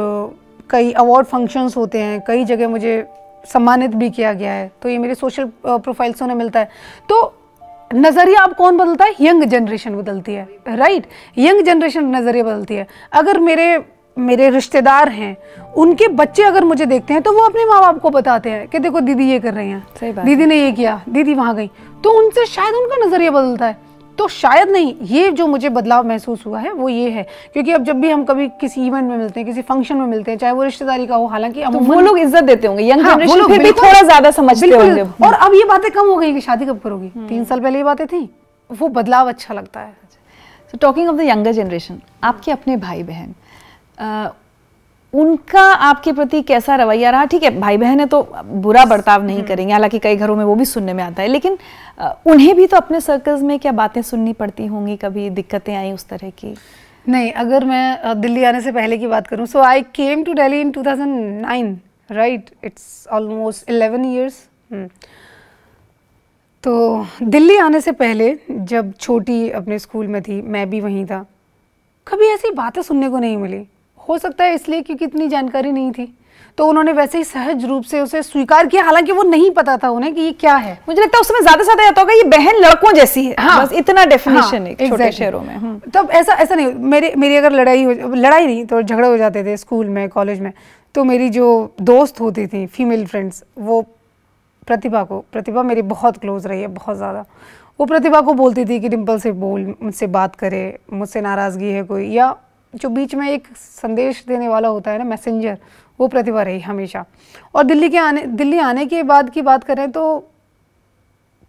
Speaker 2: कई अवार्ड फ़ंक्शंस होते हैं कई जगह मुझे सम्मानित भी किया गया है। तो ये मेरे सोशल प्रोफ़ाइल से उन्हें मिलता है। तो नज़रिया आप कौन बदलता है? यंग जनरेशन बदलती है राइट यंग जनरेशन नज़रिया बदलती है। अगर मेरे मेरे रिश्तेदार हैं उनके बच्चे अगर मुझे देखते हैं तो वो अपने माँ बाप को बताते हैं कि देखो दीदी ये कर रही हैं।
Speaker 3: सही बात
Speaker 2: दीदी ने ये किया दीदी वहाँ गई। तो उनसे शायद उनका नज़रिया बदलता है। तो शायद नहीं ये जो मुझे बदलाव महसूस हुआ है वो ये है। क्योंकि अब जब भी हम कभी किसी इवेंट में मिलते हैं किसी फ़ंक्शन में मिलते हैं चाहे वो रिश्तेदारी का हो हालाँकि
Speaker 3: तो वो लोग इज़्ज़त देते होंगे यंग
Speaker 2: हाँ,
Speaker 3: जनरेशन फिर भी थोड़ा ज़्यादा समझते। होंगे।
Speaker 2: और अब ये बातें कम हो गई कि शादी कब करोगी? तीन साल पहले ये बातें थी। वो बदलाव अच्छा लगता है।
Speaker 3: Talking of the younger generation आपके अपने भाई बहन उनका आपके प्रति कैसा रवैया रहा? ठीक है भाई बहन है तो बुरा बर्ताव नहीं करेंगे हालाँकि कई घरों में वो भी सुनने में आता है लेकिन उन्हें भी तो अपने सर्कल्स में क्या बातें सुननी पड़ती होंगी कभी दिक्कतें आई उस तरह की?
Speaker 2: नहीं अगर मैं दिल्ली आने से पहले की बात करूँ so I came to Delhi in 2009 right it's almost 11 years तो दिल्ली आने से पहले जब छोटी अपने स्कूल में थी मैं भी वहीं था कभी ऐसी बातें सुनने को नहीं मिली। हो सकता है इसलिए क्योंकि इतनी जानकारी नहीं थी तो उन्होंने वैसे ही सहज रूप से उसे स्वीकार किया हालाँकि वो नहीं पता था उन्हें कि ये क्या है
Speaker 3: मुझे लगता है उस समय ज़्यादा से ज़्यादा आता होगा ये बहन लड़कों जैसी है
Speaker 2: हाँ।
Speaker 3: बस इतना डेफिनेशन
Speaker 2: हाँ,
Speaker 3: है छोटे. शहरों में हम्म।
Speaker 2: तब ऐसा ऐसा नहीं मेरे मेरी अगर लड़ाई हो लड़ाई नहीं तो झगड़े हो जाते थे स्कूल में कॉलेज में तो मेरी जो दोस्त होती थी फीमेल फ्रेंड्स वो प्रतिभा को प्रतिभा मेरी बहुत क्लोज रही है बहुत ज़्यादा वो प्रतिभा को बोलती थी कि डिम्पल से बोल मुझसे बात करे मुझसे नाराज़गी है कोई या जो बीच में एक संदेश देने वाला होता है ना मैसेंजर वो प्रतिभा रही हमेशा। और दिल्ली के आने, दिल्ली आने के बाद की बात करें तो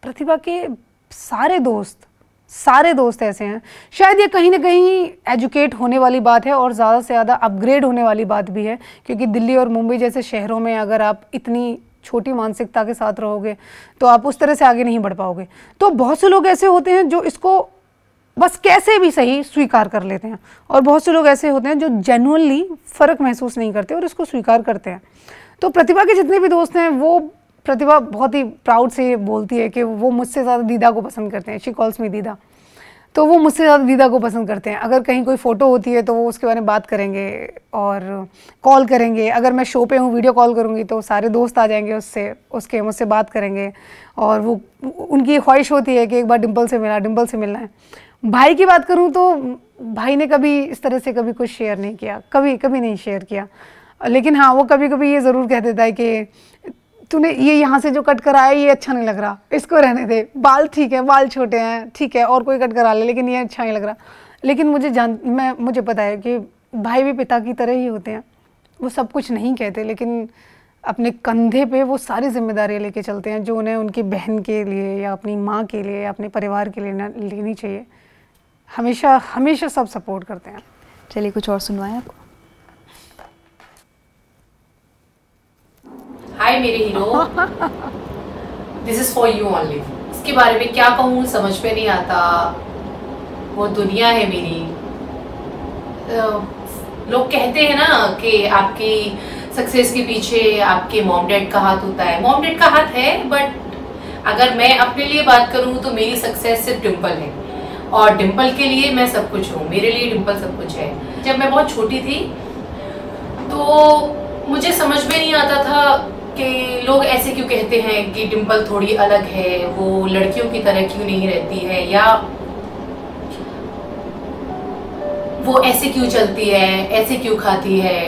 Speaker 2: प्रतिभा के सारे दोस्त सारे दोस्त ऐसे हैं। शायद ये कहीं ना कहीं एजुकेट होने वाली बात है और ज़्यादा से ज़्यादा अपग्रेड होने वाली बात भी है, क्योंकि दिल्ली और मुंबई जैसे शहरों में अगर आप इतनी छोटी मानसिकता के साथ रहोगे तो आप उस तरह से आगे नहीं बढ़ पाओगे। तो बहुत से लोग ऐसे होते हैं जो इसको बस कैसे भी सही स्वीकार कर लेते हैं। और बहुत से लोग ऐसे होते हैं जो जेनुअनली फ़र्क महसूस नहीं करते और इसको स्वीकार करते हैं। तो प्रतिभा के जितने भी दोस्त हैं, वो प्रतिभा बहुत ही प्राउड से बोलती है कि वो मुझसे ज़्यादा दीदा को पसंद करते हैं। शी कॉल्स मी दीदा। तो वो मुझसे ज़्यादा दीदा को पसंद करते हैं। अगर कहीं कोई फ़ोटो होती है तो वो उसके बारे में बात करेंगे और कॉल करेंगे। अगर मैं शो पे हूँ वीडियो कॉल करूँगी तो सारे दोस्त आ जाएँगे उससे, उसके, मुझसे बात करेंगे। और वो, उनकी ख्वाहिश होती है कि एक बार डिम्पल से मिला डिम्पल से मिलना है। भाई की बात करूँ तो भाई ने कभी इस तरह से कभी कुछ शेयर नहीं किया, कभी कभी नहीं शेयर किया। लेकिन हाँ वो कभी कभी ये ज़रूर कह देता है कि तूने ये यहाँ से जो कट कराया, ये अच्छा नहीं लग रहा। इसको रहने दे। बाल ठीक है, बाल छोटे हैं, ठीक है, और कोई कट करा ले, लेकिन ये अच्छा नहीं लग रहा। लेकिन मुझे जान, मैं, मुझे पता है कि भाई भी पिता की तरह ही होते हैं। वो सब कुछ नहीं कहते, लेकिन अपने कंधे पे वो सारी जिम्मेदारियाँ लेके चलते हैं, जो उन्हें उनकी बहन के लिए या अपनी माँ के लिए या अपने परिवार के लिए लेनी चाहिए। हमेशा हमेशा सब सपोर्ट करते हैं।
Speaker 3: चलिए कुछ और सुनवाएँ आपको।
Speaker 6: हाय मेरे hero. This is for you only इसके बारे में क्या कहूँ समझ में नहीं आता। वो दुनिया है मेरी। लोग कहते हैं ना कि आपकी सक्सेस के पीछे आपके मॉम डैड का हाथ होता है। मॉम डैड का हाथ है बट अगर मैं अपने लिए बात करूँ तो मेरी सक्सेस सिर्फ़ डिम्पल है। और डिम्पल के लिए मैं सब कुछ हूँ। मेरे लिए डिम्पल सब कुछ है। जब मैं बहुत छोटी थी तो मुझे समझ में नहीं आता था कि लोग ऐसे क्यों कहते हैं कि डिम्पल थोड़ी अलग है, वो लड़कियों की तरह क्यों नहीं रहती है, या वो ऐसे क्यों चलती है, ऐसे क्यों खाती है।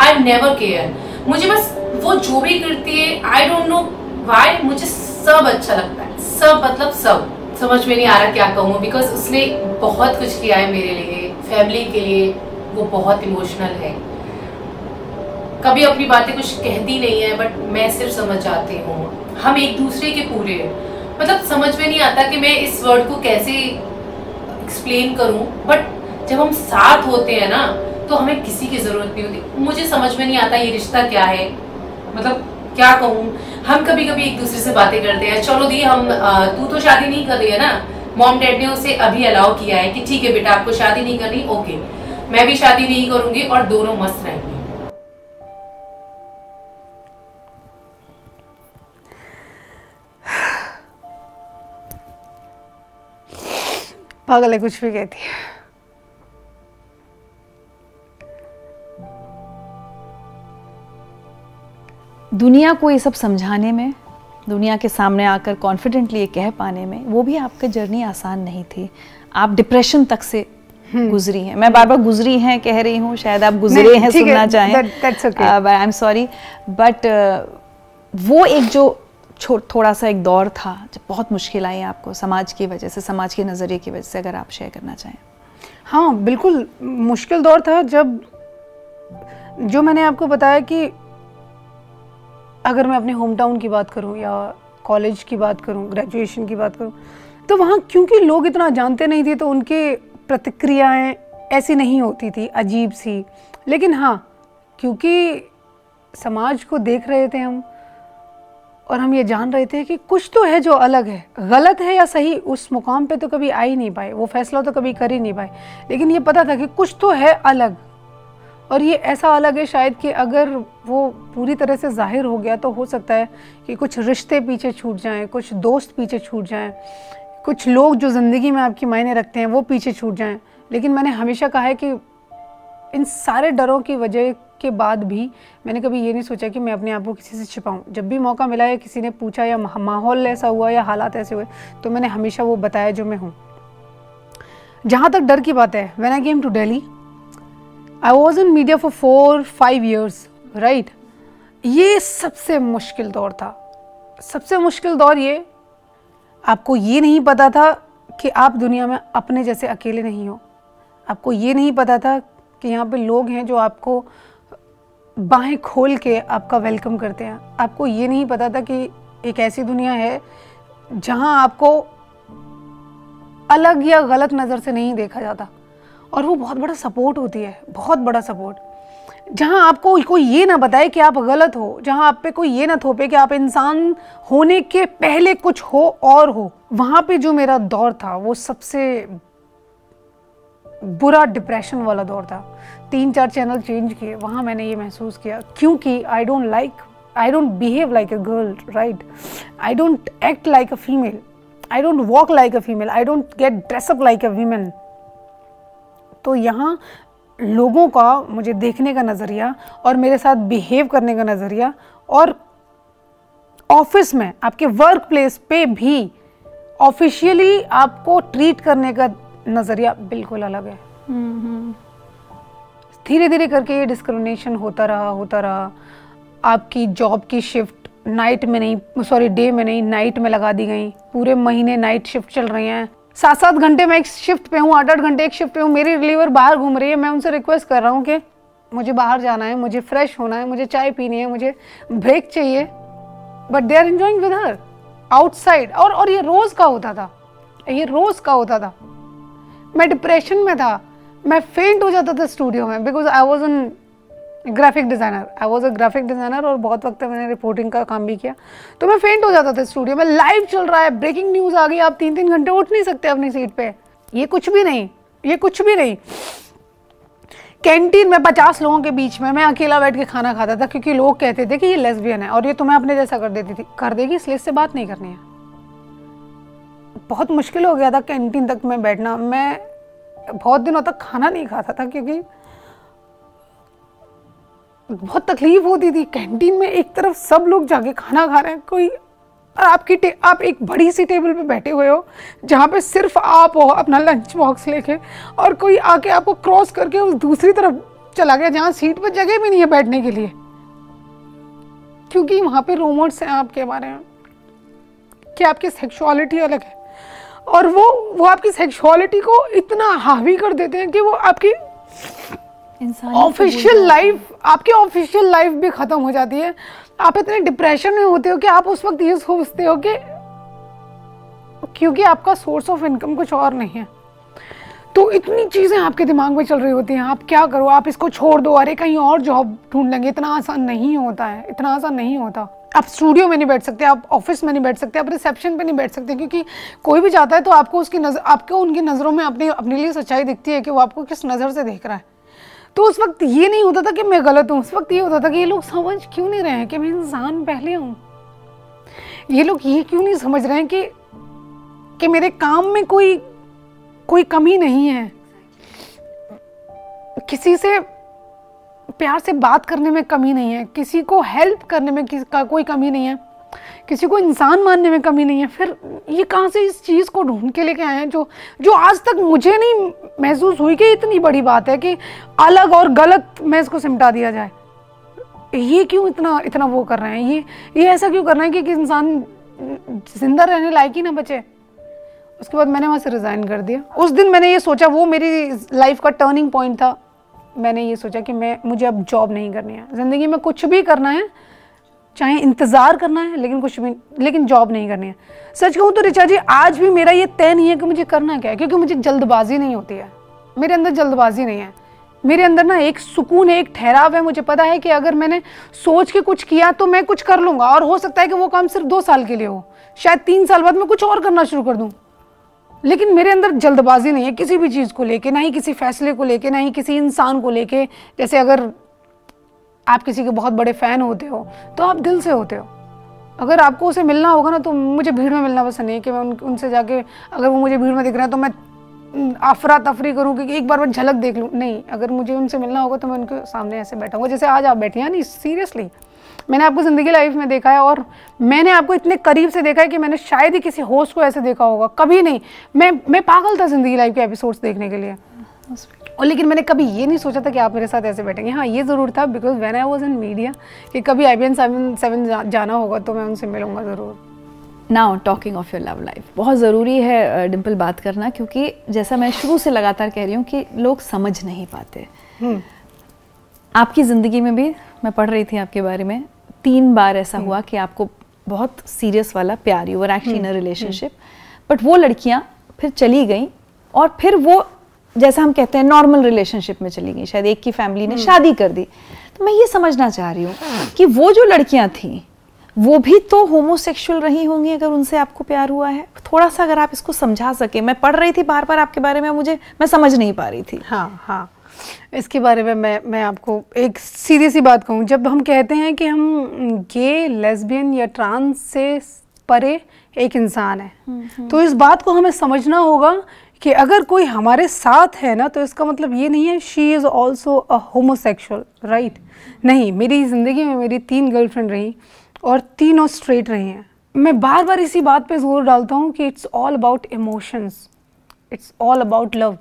Speaker 6: आई नेवर केयर मुझे बस वो जो भी करती है आई डोंट नो वाई मुझे सब अच्छा लगता है। सब मतलब सब। समझ में नहीं आ रहा क्या कहूँ बिकॉज़ उसने बहुत कुछ किया है मेरे लिए फैमिली के लिए वो बहुत इमोशनल है। कभी अपनी बातें कुछ कहती नहीं है बट मैं सिर्फ़ समझ जाती हूँ। हम एक दूसरे के पूरे मतलब समझ में नहीं आता कि मैं इस वर्ड को कैसे एक्सप्लेन करूँ बट जब हम साथ होते हैं ना तो हमें किसी की ज़रूरत नहीं होती। मुझे समझ में नहीं आता ये रिश्ता क्या है। मतलब क्या कहूँ हम कभी कभी एक दूसरे से बातें करते हैं। चलो दी, हम तू तो शादी नहीं कर रही है ना? मॉम डैड ने उसे अभी अलाउ किया है कि ठीक है बेटा, आपको शादी नहीं करनी ओके मैं भी शादी नहीं करूँगी और दोनों मस्त रहेंगे।
Speaker 2: पागल है, कुछ भी कहती है।
Speaker 3: दुनिया को ये सब समझाने में दुनिया के सामने आकर कॉन्फिडेंटली ये कह पाने में वो भी आपका जर्नी आसान नहीं थी। आप डिप्रेशन तक से हम्म। गुजरी हैं। मैं बार बार गुजरी हैं कह रही हूँ शायद आप गुजरे हैं सुनना चाहें। आई एम सॉरी बट वो एक जो थोड़ा सा एक दौर था जब बहुत मुश्किल आई आपको समाज की वजह से समाज के नज़रिए की वजह से अगर आप शेयर करना चाहें।
Speaker 2: हाँ बिल्कुल मुश्किल दौर था जब जो मैंने आपको बताया कि अगर मैं अपने होम टाउन की बात करूँ या कॉलेज की बात करूँ ग्रेजुएशन की बात करूँ तो वहाँ क्योंकि लोग इतना जानते नहीं थे तो उनके प्रतिक्रियाएँ ऐसी नहीं होती थी, अजीब सी। लेकिन हाँ क्योंकि समाज को देख रहे थे हम, और हम ये जान रहे थे कि कुछ तो है जो अलग है। गलत है या सही, उस मुकाम पे तो कभी आ ही नहीं पाए, वो फैसला तो कभी कर ही नहीं पाए। लेकिन ये पता था कि कुछ तो है अलग। और ये ऐसा अलग है शायद कि अगर वो पूरी तरह से ज़ाहिर हो गया तो हो सकता है कि कुछ रिश्ते पीछे छूट जाएँ, कुछ दोस्त पीछे छूट जाएँ, कुछ लोग जो ज़िंदगी में आपकी मायने रखते हैं वो पीछे छूट जाएँ। लेकिन मैंने हमेशा कहा है कि इन सारे डरों की वजह के बाद भी मैंने कभी ये नहीं सोचा कि मैं अपने आप को किसी से छिपाऊं। जब भी मौका मिला या किसी ने पूछा या माहौल ऐसा हुआ या हालात ऐसे हुए तो मैंने हमेशा वो बताया जो मैं हूँ। जहाँ तक डर की बात है when I came to Delhi I was in media for four five years right ये सबसे मुश्किल दौर था। सबसे मुश्किल दौर ये, आपको ये नहीं पता था कि आप दुनिया में अपने जैसे अकेले नहीं हो। आपको ये नहीं पता था कि यहाँ पे लोग हैं जो आपको बाहें खोल के आपका वेलकम करते हैं। आपको ये नहीं पता था कि एक ऐसी दुनिया है जहाँ आपको अलग या गलत नज़र से नहीं देखा जाता। और वो बहुत बड़ा सपोर्ट होती है, बहुत बड़ा सपोर्ट जहाँ आपको कोई ये ना बताए कि आप गलत हो, जहाँ आप पे कोई ये ना थोपे कि आप इंसान होने के पहले कुछ हो और हो, वहाँ पे जो मेरा दौर था, वो सबसे बुरा डिप्रेशन वाला दौर था। तीन चार चैनल चेंज किए, वहाँ मैंने ये महसूस किया। क्योंकि I don't like I don't behave like a girl right I don't act like a female I don't walk like a female I don't get dress up like a women तो यहाँ लोगों का मुझे देखने का नज़रिया और मेरे साथ बिहेव करने का नज़रिया और ऑफ़िस में आपके वर्क प्लेस पे भी ऑफिशियली आपको ट्रीट करने का नज़रिया बिल्कुल अलग है। धीरे धीरे करके ये डिस्क्रिमिनेशन होता रहा होता रहा। आपकी जॉब की शिफ्ट नाइट में नहीं सॉरी डे में नहीं नाइट में लगा दी गई। पूरे महीने नाइट शिफ्ट चल रही हैं। सात सात घंटे मैं एक शिफ्ट पे हूँ आठ आठ घंटे एक शिफ्ट पे हूँ, मेरी रिलीवर बाहर घूम रही है। मैं उनसे रिक्वेस्ट कर रहा हूँ कि मुझे बाहर जाना है, मुझे फ्रेश होना है, मुझे चाय पीनी है, मुझे ब्रेक चाहिए। But they are enjoying with her outside और और ये रोज का होता था, ये रोज का होता था। मैं डिप्रेशन में था, मैं फेंट हो जाता था स्टूडियो में because I was an graphic designer I was a graphic designer और बहुत वक्त मैंने रिपोर्टिंग का काम भी किया। तो मैं फेंट हो जाता था स्टूडियो में। लाइव चल रहा है ब्रेकिंग न्यूज़ आ गई, आप तीन तीन घंटे उठ नहीं सकते अपनी सीट पे। ये कुछ भी नहीं, ये कुछ भी नहीं। कैंटीन में पचास लोगों के बीच में मैं अकेला बैठ के खाना खाता था क्योंकि लोग कहते थे कि ये लेस्बियन है और ये तुम्हें अपने जैसा कर देती थी, कर देगी, इसलिए इससे बात नहीं करनी है। बहुत मुश्किल हो गया था कैंटीन तक में बैठना। मैं बहुत दिनों तक खाना नहीं खाता था क्योंकि बहुत तकलीफ़ होती थी। कैंटीन में एक तरफ़ सब लोग जाके खाना खा रहे हैं। कोई, और आपकी आप एक बड़ी सी टेबल पे बैठे हुए हो, जहाँ पे सिर्फ़ आप हो, अपना लंच बॉक्स लेके, और कोई आके आपको क्रॉस करके उस दूसरी तरफ़ चला गया, जहाँ सीट पर जगह भी नहीं है बैठने के लिए। क्योंकि वहाँ पे रूमर्स हैं आपके बारे में, कि आपकी सेक्सुअलिटी अलग है। और वो वो आपकी सेक्सुअलिटी को इतना हावी कर देते हैं कि वो आपकी ऑफिशियल लाइफ आपकी ऑफिशियल लाइफ भी खत्म हो जाती है। आप इतने डिप्रेशन में होते हो कि आप उस वक्त ये सोचते हो कि क्योंकि आपका सोर्स ऑफ़ इनकम कुछ और नहीं है। तो इतनी चीज़ें आपके दिमाग में चल रही होती हैं। आप क्या करो? आप इसको छोड़ दो। अरे कहीं और जॉब ढूंढ लेंगे। इतना आसान नहीं होता है। इतना आसान नहीं होता। आप स्टूडियो में नहीं बैठ सकते। आप ऑफ़िस में नहीं बैठ सकते। आप रिसेप्शन पे नहीं बैठ सकते। क्योंकि कोई भी जाता है तो आपको उसकी नज़र आपको उनकी नज़रों में अपनी अपने लिए सच्चाई दिखती है कि वो आपको किस नज़र से देख रहा है। तो उस वक्त ये नहीं होता था कि मैं गलत हूँ, उस वक्त ये होता था कि ये लोग समझ क्यों नहीं रहे हैं कि मैं इंसान पहले हूँ? ये लोग ये क्यों नहीं समझ रहे हैं कि कि मेरे काम में कोई कोई कमी नहीं है? किसी से प्यार से बात करने में कमी नहीं है, किसी को हेल्प करने में किसी, का कोई कमी नहीं है। किसी को इंसान मानने में कमी नहीं है। फिर ये कहाँ से इस चीज़ को ढूंढ के लेके आए हैं जो जो आज तक मुझे नहीं महसूस हुई कि इतनी बड़ी बात है कि अलग और गलत में इसको सिमटा दिया जाए। ये क्यों इतना इतना वो कर रहे हैं? ये ये ऐसा क्यों कर रहे हैं कि, कि इंसान ज़िंदा रहने लायक ही ना बचे? उसके बाद मैंने वहाँ से रिज़ाइन कर दिया। उस दिन मैंने ये सोचा वो मेरी लाइफ का टर्निंग पॉइंट था। मैंने ये सोचा कि मैं मुझे अब जॉब नहीं करनी है। ज़िंदगी में कुछ भी करना है चाहे इंतज़ार करना है, लेकिन कुछ भी, लेकिन जॉब नहीं करनी है। सच कहूँ तो ऋचा जी, आज भी मेरा ये तय नहीं है कि मुझे करना क्या है, क्योंकि मुझे जल्दबाजी नहीं होती है। मेरे अंदर जल्दबाजी नहीं है। मेरे अंदर ना एक सुकून है एक ठहराव है, मुझे पता है कि अगर मैंने सोच के कुछ किया तो मैं कुछ कर लूँगा, और हो सकता है कि वो काम सिर्फ़ दो साल के लिए हो। शायद तीन साल बाद मैं कुछ और करना शुरू कर दूँ। लेकिन मेरे अंदर जल्दबाजी नहीं है किसी भी चीज़ को लेके, ना ही किसी फैसले को लेके, ना ही किसी इंसान को लेके। जैसे अगर आप किसी के बहुत बड़े फ़ैन होते हो तो आप दिल से होते हो। अगर आपको उसे मिलना होगा ना तो मुझे भीड़ में मिलना पसंद नहीं है कि मैं उन, उनसे जाके अगर वो मुझे भीड़ में दिख रहा है तो मैं अफरा तफरी करूँ कि एक बार मैं झलक देख लूँ। नहीं अगर मुझे उनसे मिलना होगा तो मैं उनके सामने ऐसे बैठाऊँगा जैसे आज आप बैठी हैं नहीं सीरियसली मैंने आपको ज़िंदगी लाइफ में देखा है और मैंने आपको इतने करीब से देखा है कि मैंने शायद ही किसी होस्ट को ऐसे देखा होगा। कभी नहीं मैं मैं पागल था ज़िंदगी लाइफ के एपिसोड्स देखने के लिए। और लेकिन मैंने कभी ये नहीं सोचा था कि आप मेरे साथ ऐसे बैठेंगे हाँ ये ज़रूर था because when I was in media कि कभी I B N seven seven जाना होगा तो मैं उनसे मिलूँगा ज़रूर
Speaker 3: now talking of your love life बहुत ज़रूरी है डिम्पल बात करना क्योंकि जैसा मैं शुरू से लगातार कह रही हूँ कि लोग समझ नहीं पाते हम्म। आपकी ज़िंदगी में भी मैं पढ़ रही थी आपके बारे में तीन बार ऐसा hmm. हुआ कि आपको बहुत सीरियस वाला प्यार you were actually in a relationship but वो लड़कियाँ फिर चली गई और फिर वो जैसा हम कहते हैं नॉर्मल रिलेशनशिप में चली गई। शायद एक की फैमिली ने हम्म। शादी कर दी। तो मैं ये समझना चाह रही हूँ कि वो जो लड़कियाँ थी वो भी तो होमोसेक्सुअल रही होंगी अगर उनसे आपको प्यार हुआ है। थोड़ा सा अगर आप इसको समझा सके। मैं पढ़ रही थी बार बार आपके बारे में मुझे मैं समझ नहीं पा रही थी।
Speaker 2: हाँ हाँ। इसके बारे में मैं मैं आपको एक सीधी सी बात कहूँ। जब हम कहते हैं कि हम गे लेस्बियन या ट्रांस से परे एक इंसान है हम्म, हम्म। तो इस बात को हमें समझना होगा कि अगर कोई हमारे साथ है ना तो इसका मतलब ये नहीं है she is also a homosexual right नहीं, मेरी ज़िंदगी में मेरी तीन गर्लफ्रेंड रही और तीनों स्ट्रेट रही हैं। मैं बार बार इसी बात पे ज़ोर डालता हूँ कि it's all about emotions it's all about love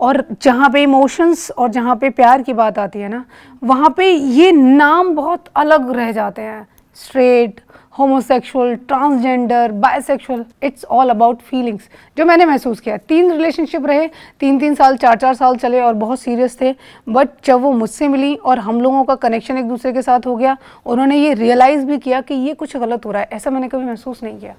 Speaker 2: और जहाँ पे इमोशंस और जहाँ पे प्यार की बात आती है ना, वहाँ पे ये नाम बहुत अलग रह जाते हैं। Straight homosexual transgender bisexual it's all about feelings जो मैंने महसूस किया तीन रिलेशनशिप रहे तीन तीन साल चार चार साल चले और बहुत सीरियस थे बट जब वो मुझसे मिली और हम लोगों का कनेक्शन एक दूसरे के साथ हो गया उन्होंने ये रियलाइज़ भी किया कि ये कुछ गलत हो रहा है ऐसा मैंने कभी महसूस नहीं किया.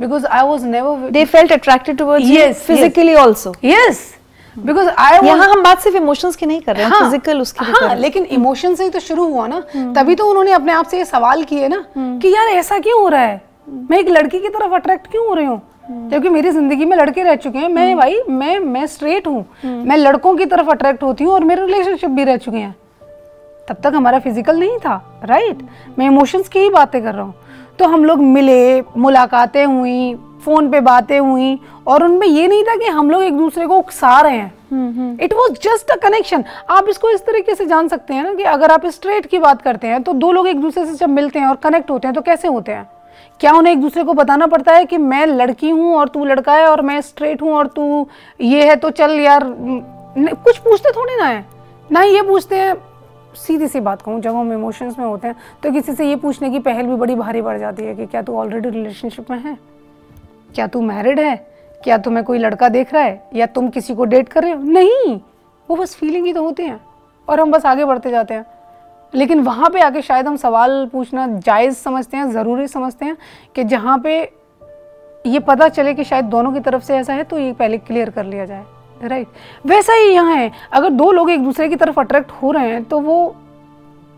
Speaker 2: Because I was never
Speaker 3: they felt attracted towards physically yes. also.
Speaker 2: Yes. Because I
Speaker 3: यहाँ हम बात सिर्फ़ इमोशंस की नहीं कर रहे हैं हाँ, फ़िज़िकल उसकी
Speaker 2: हाँ लेकिन इमोशन से ही तो शुरू हुआ ना। हम्म। तभी तो उन्होंने अपने आप से ये सवाल किए ना हम्म। कि यार ऐसा क्यों हो रहा है? मैं एक लड़की की तरफ़ अट्रैक्ट क्यों हो रही हूँ? हम्म। क्योंकि मेरी ज़िंदगी में लड़के रह चुके हैं मैं भाई मैं मैं स्ट्रेट हूँ। मैं लड़कों की तरफ़ अट्रैक्ट होती हूँ और मेरे रिलेशनशिप भी रह चुके हैं। तब तक हमारा फ़िज़िकल नहीं था राइट मैं इमोशंस की ही बातें कर रहा हूँ। तो हम लोग मिले मुलाकातें हुई फ़ोन पे बातें हुई और उनमें ये नहीं था कि हम लोग एक दूसरे को उकसा रहे हैं। It was just a connection आप इसको इस तरीके से जान सकते हैं ना कि अगर आप स्ट्रेट की बात करते हैं तो दो लोग एक दूसरे से जब मिलते हैं और कनेक्ट होते हैं तो कैसे होते हैं? क्या उन्हें एक दूसरे को बताना पड़ता है कि मैं लड़की हूँ और तू लड़का है और मैं स्ट्रेट हूँ और तू ये है तो चल यार। कुछ पूछते थोड़ी ना है। ना ये पूछते हैं सीधी सी बात कहूँ जब हम इमोशंस में होते हैं तो किसी से ये पूछने की पहल भी बड़ी भारी पड़ जाती है कि क्या तू ऑलरेडी रिलेशनशिप में है? क्या तू मैरिड है? क्या तुम्हें कोई लड़का देख रहा है? या तुम किसी को डेट कर रहे हो? नहीं। वो बस फीलिंग ही तो होती हैं और हम बस आगे बढ़ते जाते हैं। लेकिन वहाँ पे आके शायद हम सवाल पूछना जायज़ समझते हैं, ज़रूरी समझते हैं कि जहाँ पे ये पता चले कि शायद दोनों की तरफ़ से ऐसा है तो ये पहले क्लियर कर लिया जाए। राइट वैसा ही यहाँ है। अगर दो लोग एक दूसरे की तरफ़ अट्रैक्ट हो रहे हैं तो वो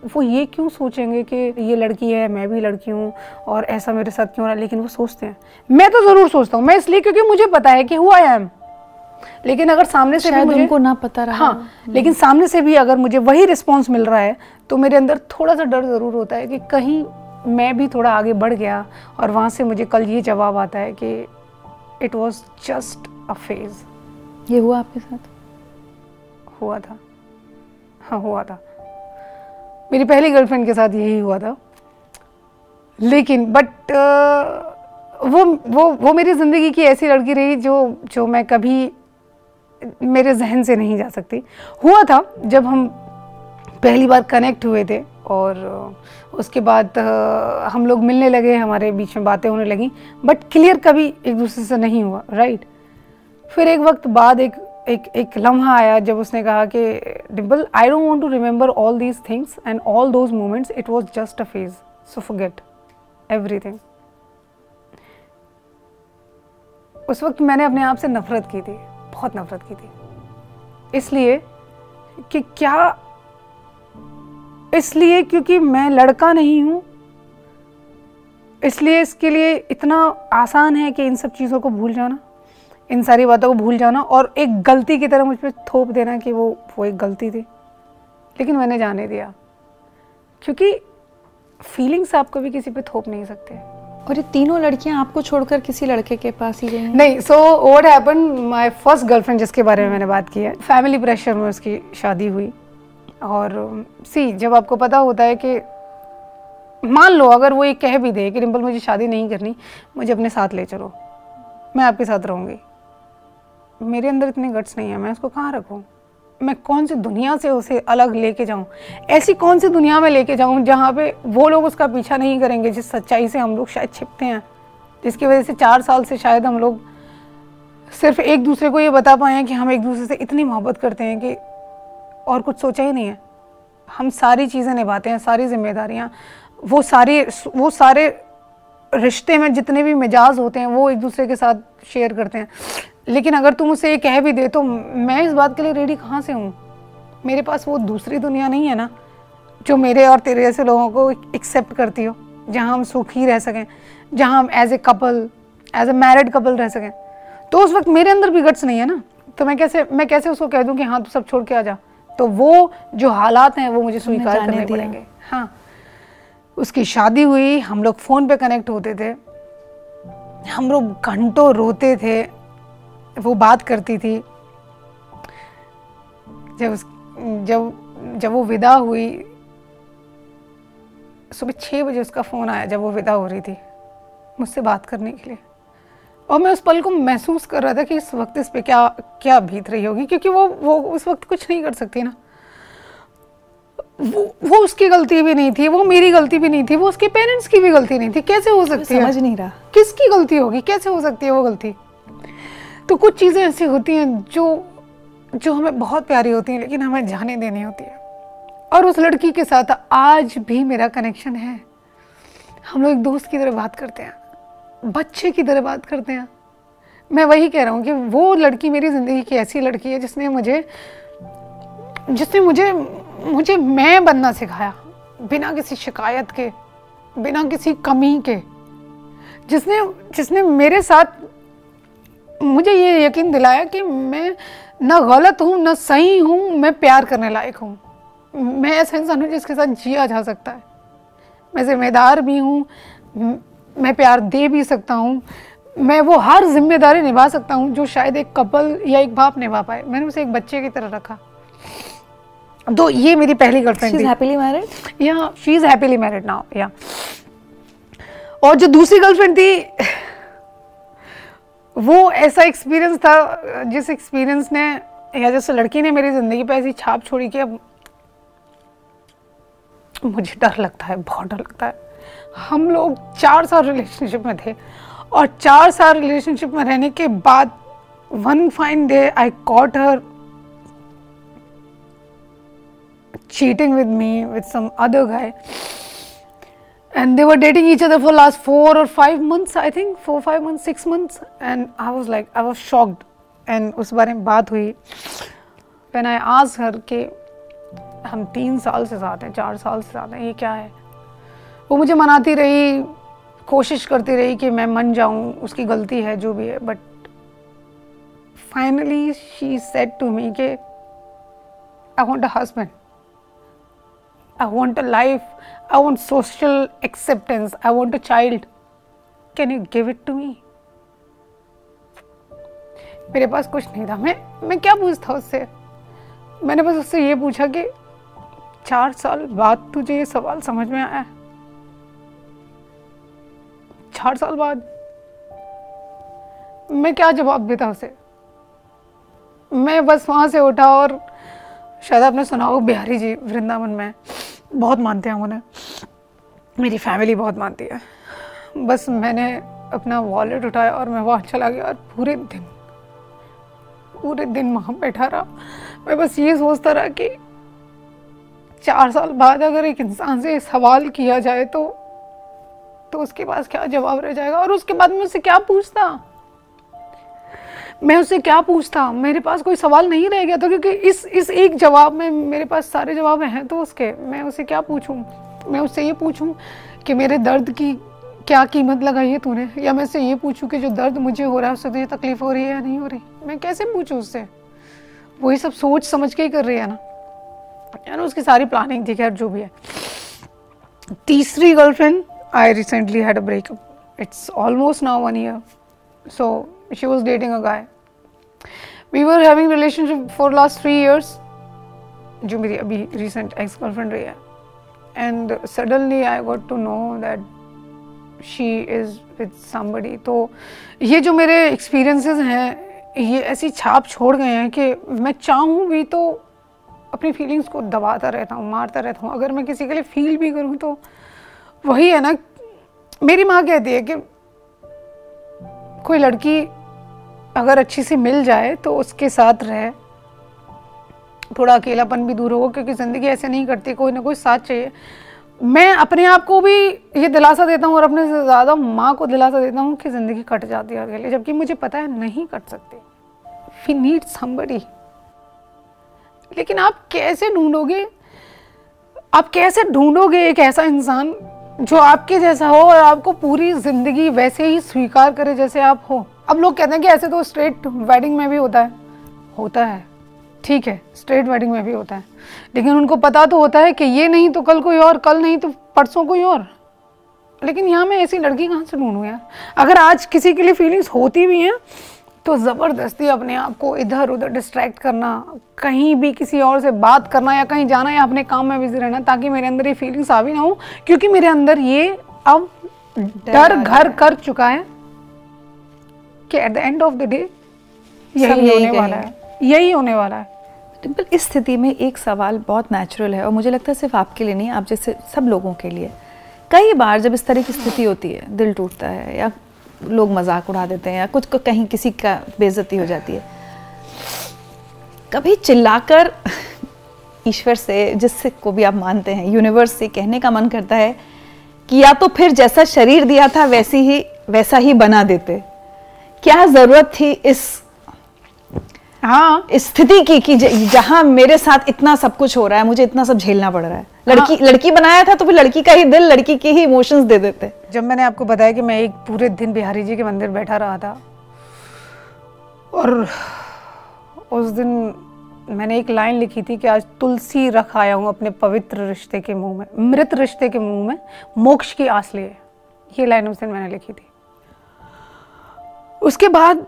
Speaker 2: वो ये क्यों सोचेंगे कि ये लड़की है मैं भी लड़की हूँ और ऐसा मेरे साथ क्यों रहा लेकिन वो सोचते हैं। मैं तो ज़रूर सोचता हूँ। मैं इसलिए क्योंकि मुझे पता है कि हुआ आई एम लेकिन अगर सामने से भी मुझे
Speaker 3: उनको ना पता रहा।
Speaker 2: हाँ लेकिन सामने से भी अगर मुझे वही रिस्पॉन्स मिल रहा है तो मेरे अंदर थोड़ा सा डर ज़रूर होता है कि कहीं मैं भी थोड़ा आगे बढ़ गया और वहाँ से मुझे कल ये जवाब आता है कि it was just a phase
Speaker 3: ये हुआ आपके साथ?
Speaker 2: हुआ था। हाँ हुआ था। मेरी पहली गर्लफ्रेंड के साथ यही हुआ था। लेकिन बट वो वो वो मेरी ज़िंदगी की ऐसी लड़की रही जो जो मैं कभी मेरे जहन से नहीं जा सकती। हुआ था जब हम पहली बार कनेक्ट हुए थे और उसके बाद हम लोग मिलने लगे, हमारे बीच में बातें होने लगी बट क्लियर कभी एक दूसरे से नहीं हुआ राइट फिर एक वक्त बाद एक एक एक लम्हा आया जब उसने कहा कि Dimple I don't want to remember all these things and all those moments it was just a phase so forget everything उस वक्त मैंने अपने आप से नफरत की थी, बहुत नफरत की थी। इसलिए कि क्या, इसलिए क्योंकि मैं लड़का नहीं हूँ, इसलिए इसके लिए इतना आसान है कि इन सब चीज़ों को भूल जाना। इन सारी बातों को भूल जाना और एक गलती की तरह मुझ पर थोप देना कि वो वो एक गलती थी। लेकिन मैंने जाने दिया। क्योंकि फीलिंग्स आप कभी किसी पे थोप नहीं सकते।
Speaker 3: और ये तीनों लड़कियाँ आपको छोड़कर किसी लड़के के पास ही गई
Speaker 2: नहीं so what happen my first girlfriend जिसके बारे में मैंने बात की है फैमिली प्रेशर में उसकी शादी हुई। और सी जब आपको पता होता है कि मान लो अगर वो ये कह भी दे कि डिम्पल मुझे शादी नहीं करनी मुझे अपने साथ ले चलो मैं आपके साथ रहूँगी। मेरे अंदर इतने गट्स नहीं है, मैं उसको कहाँ रखूँ? मैं कौन सी दुनिया से उसे अलग लेके जाऊँ? ऐसी कौन सी दुनिया में लेके जाऊँ जहाँ पे वो लोग उसका पीछा नहीं करेंगे, जिस सच्चाई से हम लोग शायद छिपते हैं, जिसकी वजह से चार साल से शायद हम लोग सिर्फ़ एक दूसरे को ये बता पाए हैं कि हम एक दूसरे से इतनी मोहब्बत करते हैं कि और कुछ सोचा ही नहीं है। हम सारी चीज़ें निभाते हैं, सारी जिम्मेदारियाँ, वो सारी, वो सारे रिश्ते में जितने भी मिजाज होते हैं, वो एक दूसरे के साथ शेयर करते हैं। लेकिन अगर तुम उसे ये कह भी दे तो मैं इस बात के लिए रेडी कहाँ से हूँ? मेरे पास वो दूसरी दुनिया नहीं है ना जो मेरे और तेरे जैसे लोगों को एक्सेप्ट करती हो जहाँ हम सुखी रह सकें जहाँ हम as a couple as a married couple रह सकें। तो उस वक्त मेरे अंदर भी गट्स नहीं है ना? तो मैं कैसे मैं कैसे उसको कह दूँ कि हाँ तू सब छोड़ के आ जा? तो वो जो हालात हैं वो मुझे स्वीकार करने पड़ेंगे। हाँ। उसकी शादी हुई हम लोग फ़ोन पे कनेक्ट होते थे। हम लोग घंटों रोते थे। वो बात करती थी जब उस जब जब वो विदा हुई सुबह छः बजे उसका फ़ोन आया जब वो विदा हो रही थी मुझसे बात करने के लिए। और मैं उस पल को महसूस कर रहा था कि इस वक्त इस पे क्या क्या बीत रही होगी क्योंकि वो वो उस वक्त कुछ नहीं कर सकती ना। वो वो उसकी गलती भी नहीं थी वो मेरी गलती भी नहीं थी वो उसके पेरेंट्स की भी गलती नहीं थी। कैसे हो सकती है?
Speaker 3: समझ नहीं रहा।
Speaker 2: किसकी गलती होगी? कैसे हो सकती है वो गलती? तो कुछ चीज़ें ऐसी होती हैं जो जो हमें बहुत प्यारी होती हैं, लेकिन हमें जाने देनी होती है। और उस लड़की के साथ आज भी मेरा कनेक्शन है। हम लोग एक दोस्त की तरह बात करते हैं, बच्चे की तरह बात करते हैं। मैं वही कह रहा हूँ कि वो लड़की मेरी ज़िंदगी की ऐसी लड़की है जिसने मुझे जिसने मुझे मुझे मैं बनना सिखाया, बिना किसी शिकायत के, बिना किसी कमी के। जिसने जिसने मेरे साथ मुझे ये यकीन दिलाया कि मैं ना गलत हूँ ना सही हूँ मैं प्यार करने लायक हूँ। मैं ऐसा इंसान हूँ जिसके साथ जिया जा सकता है। मैं जिम्मेदार भी हूँ मैं प्यार दे भी सकता हूँ मैं वो हर ज़िम्मेदारी निभा सकता हूँ जो शायद एक कपल या एक बाप निभा पाए। मैंने उसे एक बच्चे की तरह रखा। तो ये मेरी पहली गर्लफ्रेंड थी।
Speaker 3: हैप्पीली मैरिड
Speaker 2: या she is happily married now या और जो दूसरी गर्लफ्रेंड थी वो ऐसा एक्सपीरियंस था, जिस एक्सपीरियंस ने या जिस लड़की ने मेरी ज़िंदगी पे ऐसी छाप छोड़ी कि अब मुझे डर लगता है, बहुत डर लगता है। हम लोग चार साल रिलेशनशिप में थे और चार साल रिलेशनशिप में रहने के बाद one fine day I caught her cheating with me with some other guy and they were dating each other for last four or five months i think four five months six months and i was like i was shocked and उस बारे में बात हुई when i asked her कि हम तीन साल से साथ हैं चार साल से साथ हैं ये क्या है वो मुझे मनाती रही कोशिश करती रही कि मैं मन जाऊँ उसकी गलती है जो भी है but finally she said to me कि I want a husband I want a life. I want social acceptance. I want a child. Can you give it to me? मेरे पास कुछ नहीं था मैं मैं क्या पूछता उससे मैंने बस उससे ये पूछा कि चार साल बाद तुझे ये सवाल समझ में आया चार साल बाद मैं क्या जवाब देता उसे मैं बस वहाँ से उठा और शायद आपने सुना हो बिहारी जी, वृंदावन में बहुत मानते हैं उन्हें। मेरी फैमिली बहुत मानती है। बस मैंने अपना वॉलेट उठाया और मैं वहाँ चला गया और पूरे दिन पूरे दिन वहाँ बैठा रहा। मैं बस ये सोचता रहा कि चार साल बाद अगर एक इंसान से सवाल किया जाए तो तो उसके पास क्या जवाब रह जाएगा और उसके बाद मुझसे क्या पूछता? मैं उससे क्या पूछता? मेरे पास कोई सवाल नहीं रह गया था क्योंकि इस इस एक जवाब में मेरे पास सारे जवाब हैं तो उसके, मैं उसे क्या पूछूँ? मैं उससे ये पूछूँ कि मेरे दर्द की क्या कीमत लगाई है तूने? या मैं उससे ये पूछूँ कि जो दर्द मुझे हो रहा है उससे तुझे तकलीफ़ हो रही है या नहीं हो रही? मैं कैसे पूछूँ उससे? वही सब सोच समझ के ही कर रही है ना? यार, उसकी सारी प्लानिंग थी, खैर, जो भी है। तीसरी girlfriend I recently had a breakup it's almost now one year so she was dating a guy we were having relationship for last three years जो मेरी अभी recent ex girlfriend रही है and suddenly I got to know that she is with somebody तो ये जो मेरे experiences हैं ये ऐसी छाप छोड़ गए हैं कि मैं चाहूँ भी तो अपनी फीलिंग्स को दबाता रहता हूँ मारता रहता हूँ अगर मैं किसी के लिए फील भी करूँ तो वही है ना मेरी माँ कहती है कि कोई लड़की अगर अच्छी सी मिल जाए तो उसके साथ रहे। थोड़ा अकेलापन भी दूर हो क्योंकि ज़िंदगी ऐसे नहीं करती, कोई ना कोई साथ चाहिए। मैं अपने आप को भी ये दिलासा देता हूँ और अपने से ज़्यादा माँ को दिलासा देता हूँ कि ज़िंदगी कट जाती है अकेले जबकि मुझे पता है नहीं कट सकती। वी नीड समबडी लेकिन आप कैसे ढूंढोगे? आप कैसे ढूंढोगे एक ऐसा इंसान जो आपके जैसा हो और आपको पूरी ज़िंदगी वैसे ही स्वीकार करे जैसे आप हो? अब लोग कहते हैं कि ऐसे तो स्ट्रेट वेडिंग में भी होता है। होता है। ठीक है स्ट्रेट वेडिंग में भी होता है। लेकिन उनको पता तो होता है कि ये नहीं तो कल कोई और कल नहीं तो परसों कोई और। लेकिन यहाँ मैं ऐसी लड़की कहाँ से ढूंढूँ यार? अगर आज किसी के लिए फीलिंग्स होती भी हैं तो ज़बरदस्ती अपने आप को इधर उधर डिस्ट्रैक्ट करना कहीं भी किसी और से बात करना या कहीं जाना या अपने काम में बिज़ी रहना ताकि मेरे अंदर ये फीलिंग्स आ भी ना हो क्योंकि मेरे अंदर ये अब डर घर कर चुका है। कि at the end of the day यही होने वाला है। यही होने वाला है।
Speaker 3: डिम्पल इस स्थिति में एक सवाल बहुत नेचुरल है और मुझे लगता है सिर्फ़ आपके लिए नहीं आप जैसे सब लोगों के लिए। कई बार जब इस तरह की स्थिति होती है दिल टूटता है या लोग मज़ाक उड़ा देते हैं या कुछ कहीं किसी का बेइज्जती हो जाती है कभी चिल्लाकर ईश्वर से जिससे को भी आप मानते हैं यूनिवर्स से कहने का मन करता है कि या तो फिर जैसा शरीर दिया था वैसी ही वैसा ही बना देते। क्या ज़रूरत थी इस
Speaker 2: हाँ।
Speaker 3: स्थिति की कि जहाँ मेरे साथ इतना सब कुछ हो रहा है मुझे इतना सब झेलना पड़ रहा है। लड़की हाँ। लड़की बनाया था तो फिर लड़की का ही दिल लड़की के ही इमोशंस दे देते।
Speaker 2: जब मैंने आपको बताया कि मैं एक पूरे दिन बिहारी जी के मंदिर बैठा रहा था और उस दिन मैंने एक लाइन लिखी थी कि आज तुलसी रख आया हूँ अपने पवित्र रिश्ते के मुँह में मृत रिश्ते के मुँह में मोक्ष की आस लिए। ये लाइन उस दिन मैंने लिखी थी। उसके बाद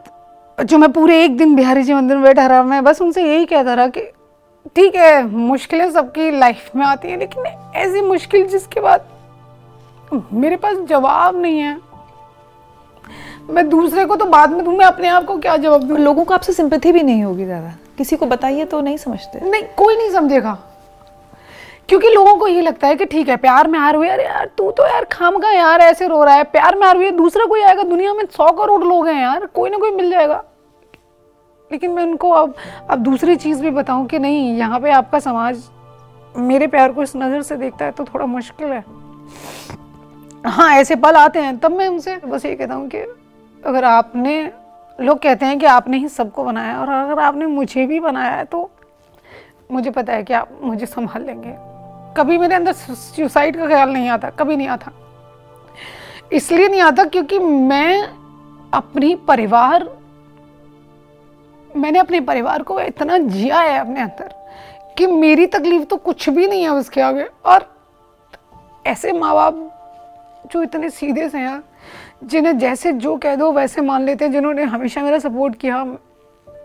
Speaker 2: जो मैं पूरे एक दिन बिहारी जी मंदिर में बैठा रहा मैं बस उनसे यही कहता रहा कि ठीक है मुश्किलें सबकी लाइफ में आती हैं लेकिन ऐसी मुश्किल जिसके बाद मेरे पास जवाब नहीं है। मैं दूसरे को तो बाद में दूँ मैं अपने आप को क्या जवाब दूँ?
Speaker 3: लोगों को आपसे सिंपथी भी नहीं होगी ज़्यादा। किसी को बताइए तो नहीं समझते।
Speaker 2: नहीं कोई नहीं समझेगा। क्योंकि लोगों को ये लगता है कि ठीक है, प्यार में हार हुई, अरे यार, तू तो यार खाम का यार, ऐसे रो रहा है, प्यार में हार हुई है, दूसरा कोई आएगा, दुनिया में सौ करोड़ लोग हैं यार, कोई ना कोई मिल जाएगा। लेकिन मैं उनको अब अब दूसरी चीज़ भी बताऊँ कि नहीं, यहाँ पे आपका समाज मेरे प्यार को इस नज़र से देखता है तो थोड़ा मुश्किल है। हाँ ऐसे पल आते हैं, तब मैं उनसे बस ये कहता हूँ कि अगर आपने, लोग कहते हैं कि आपने ही सबको बनाया और अगर आपने मुझे भी बनाया है तो मुझे पता है कि आप मुझे संभाल लेंगे। कभी मेरे अंदर सुसाइड का ख्याल नहीं आता, कभी नहीं आता। इसलिए नहीं आता क्योंकि मैं अपनी परिवार, मैंने अपने परिवार को इतना जिया है अपने अंदर कि मेरी तकलीफ़ तो कुछ भी नहीं है उसके आगे। और ऐसे माँ बाप जो इतने सीधे से हैं, जिन्हें जैसे जो कह दो वैसे मान लेते हैं, जिन्होंने हमेशा मेरा सपोर्ट किया,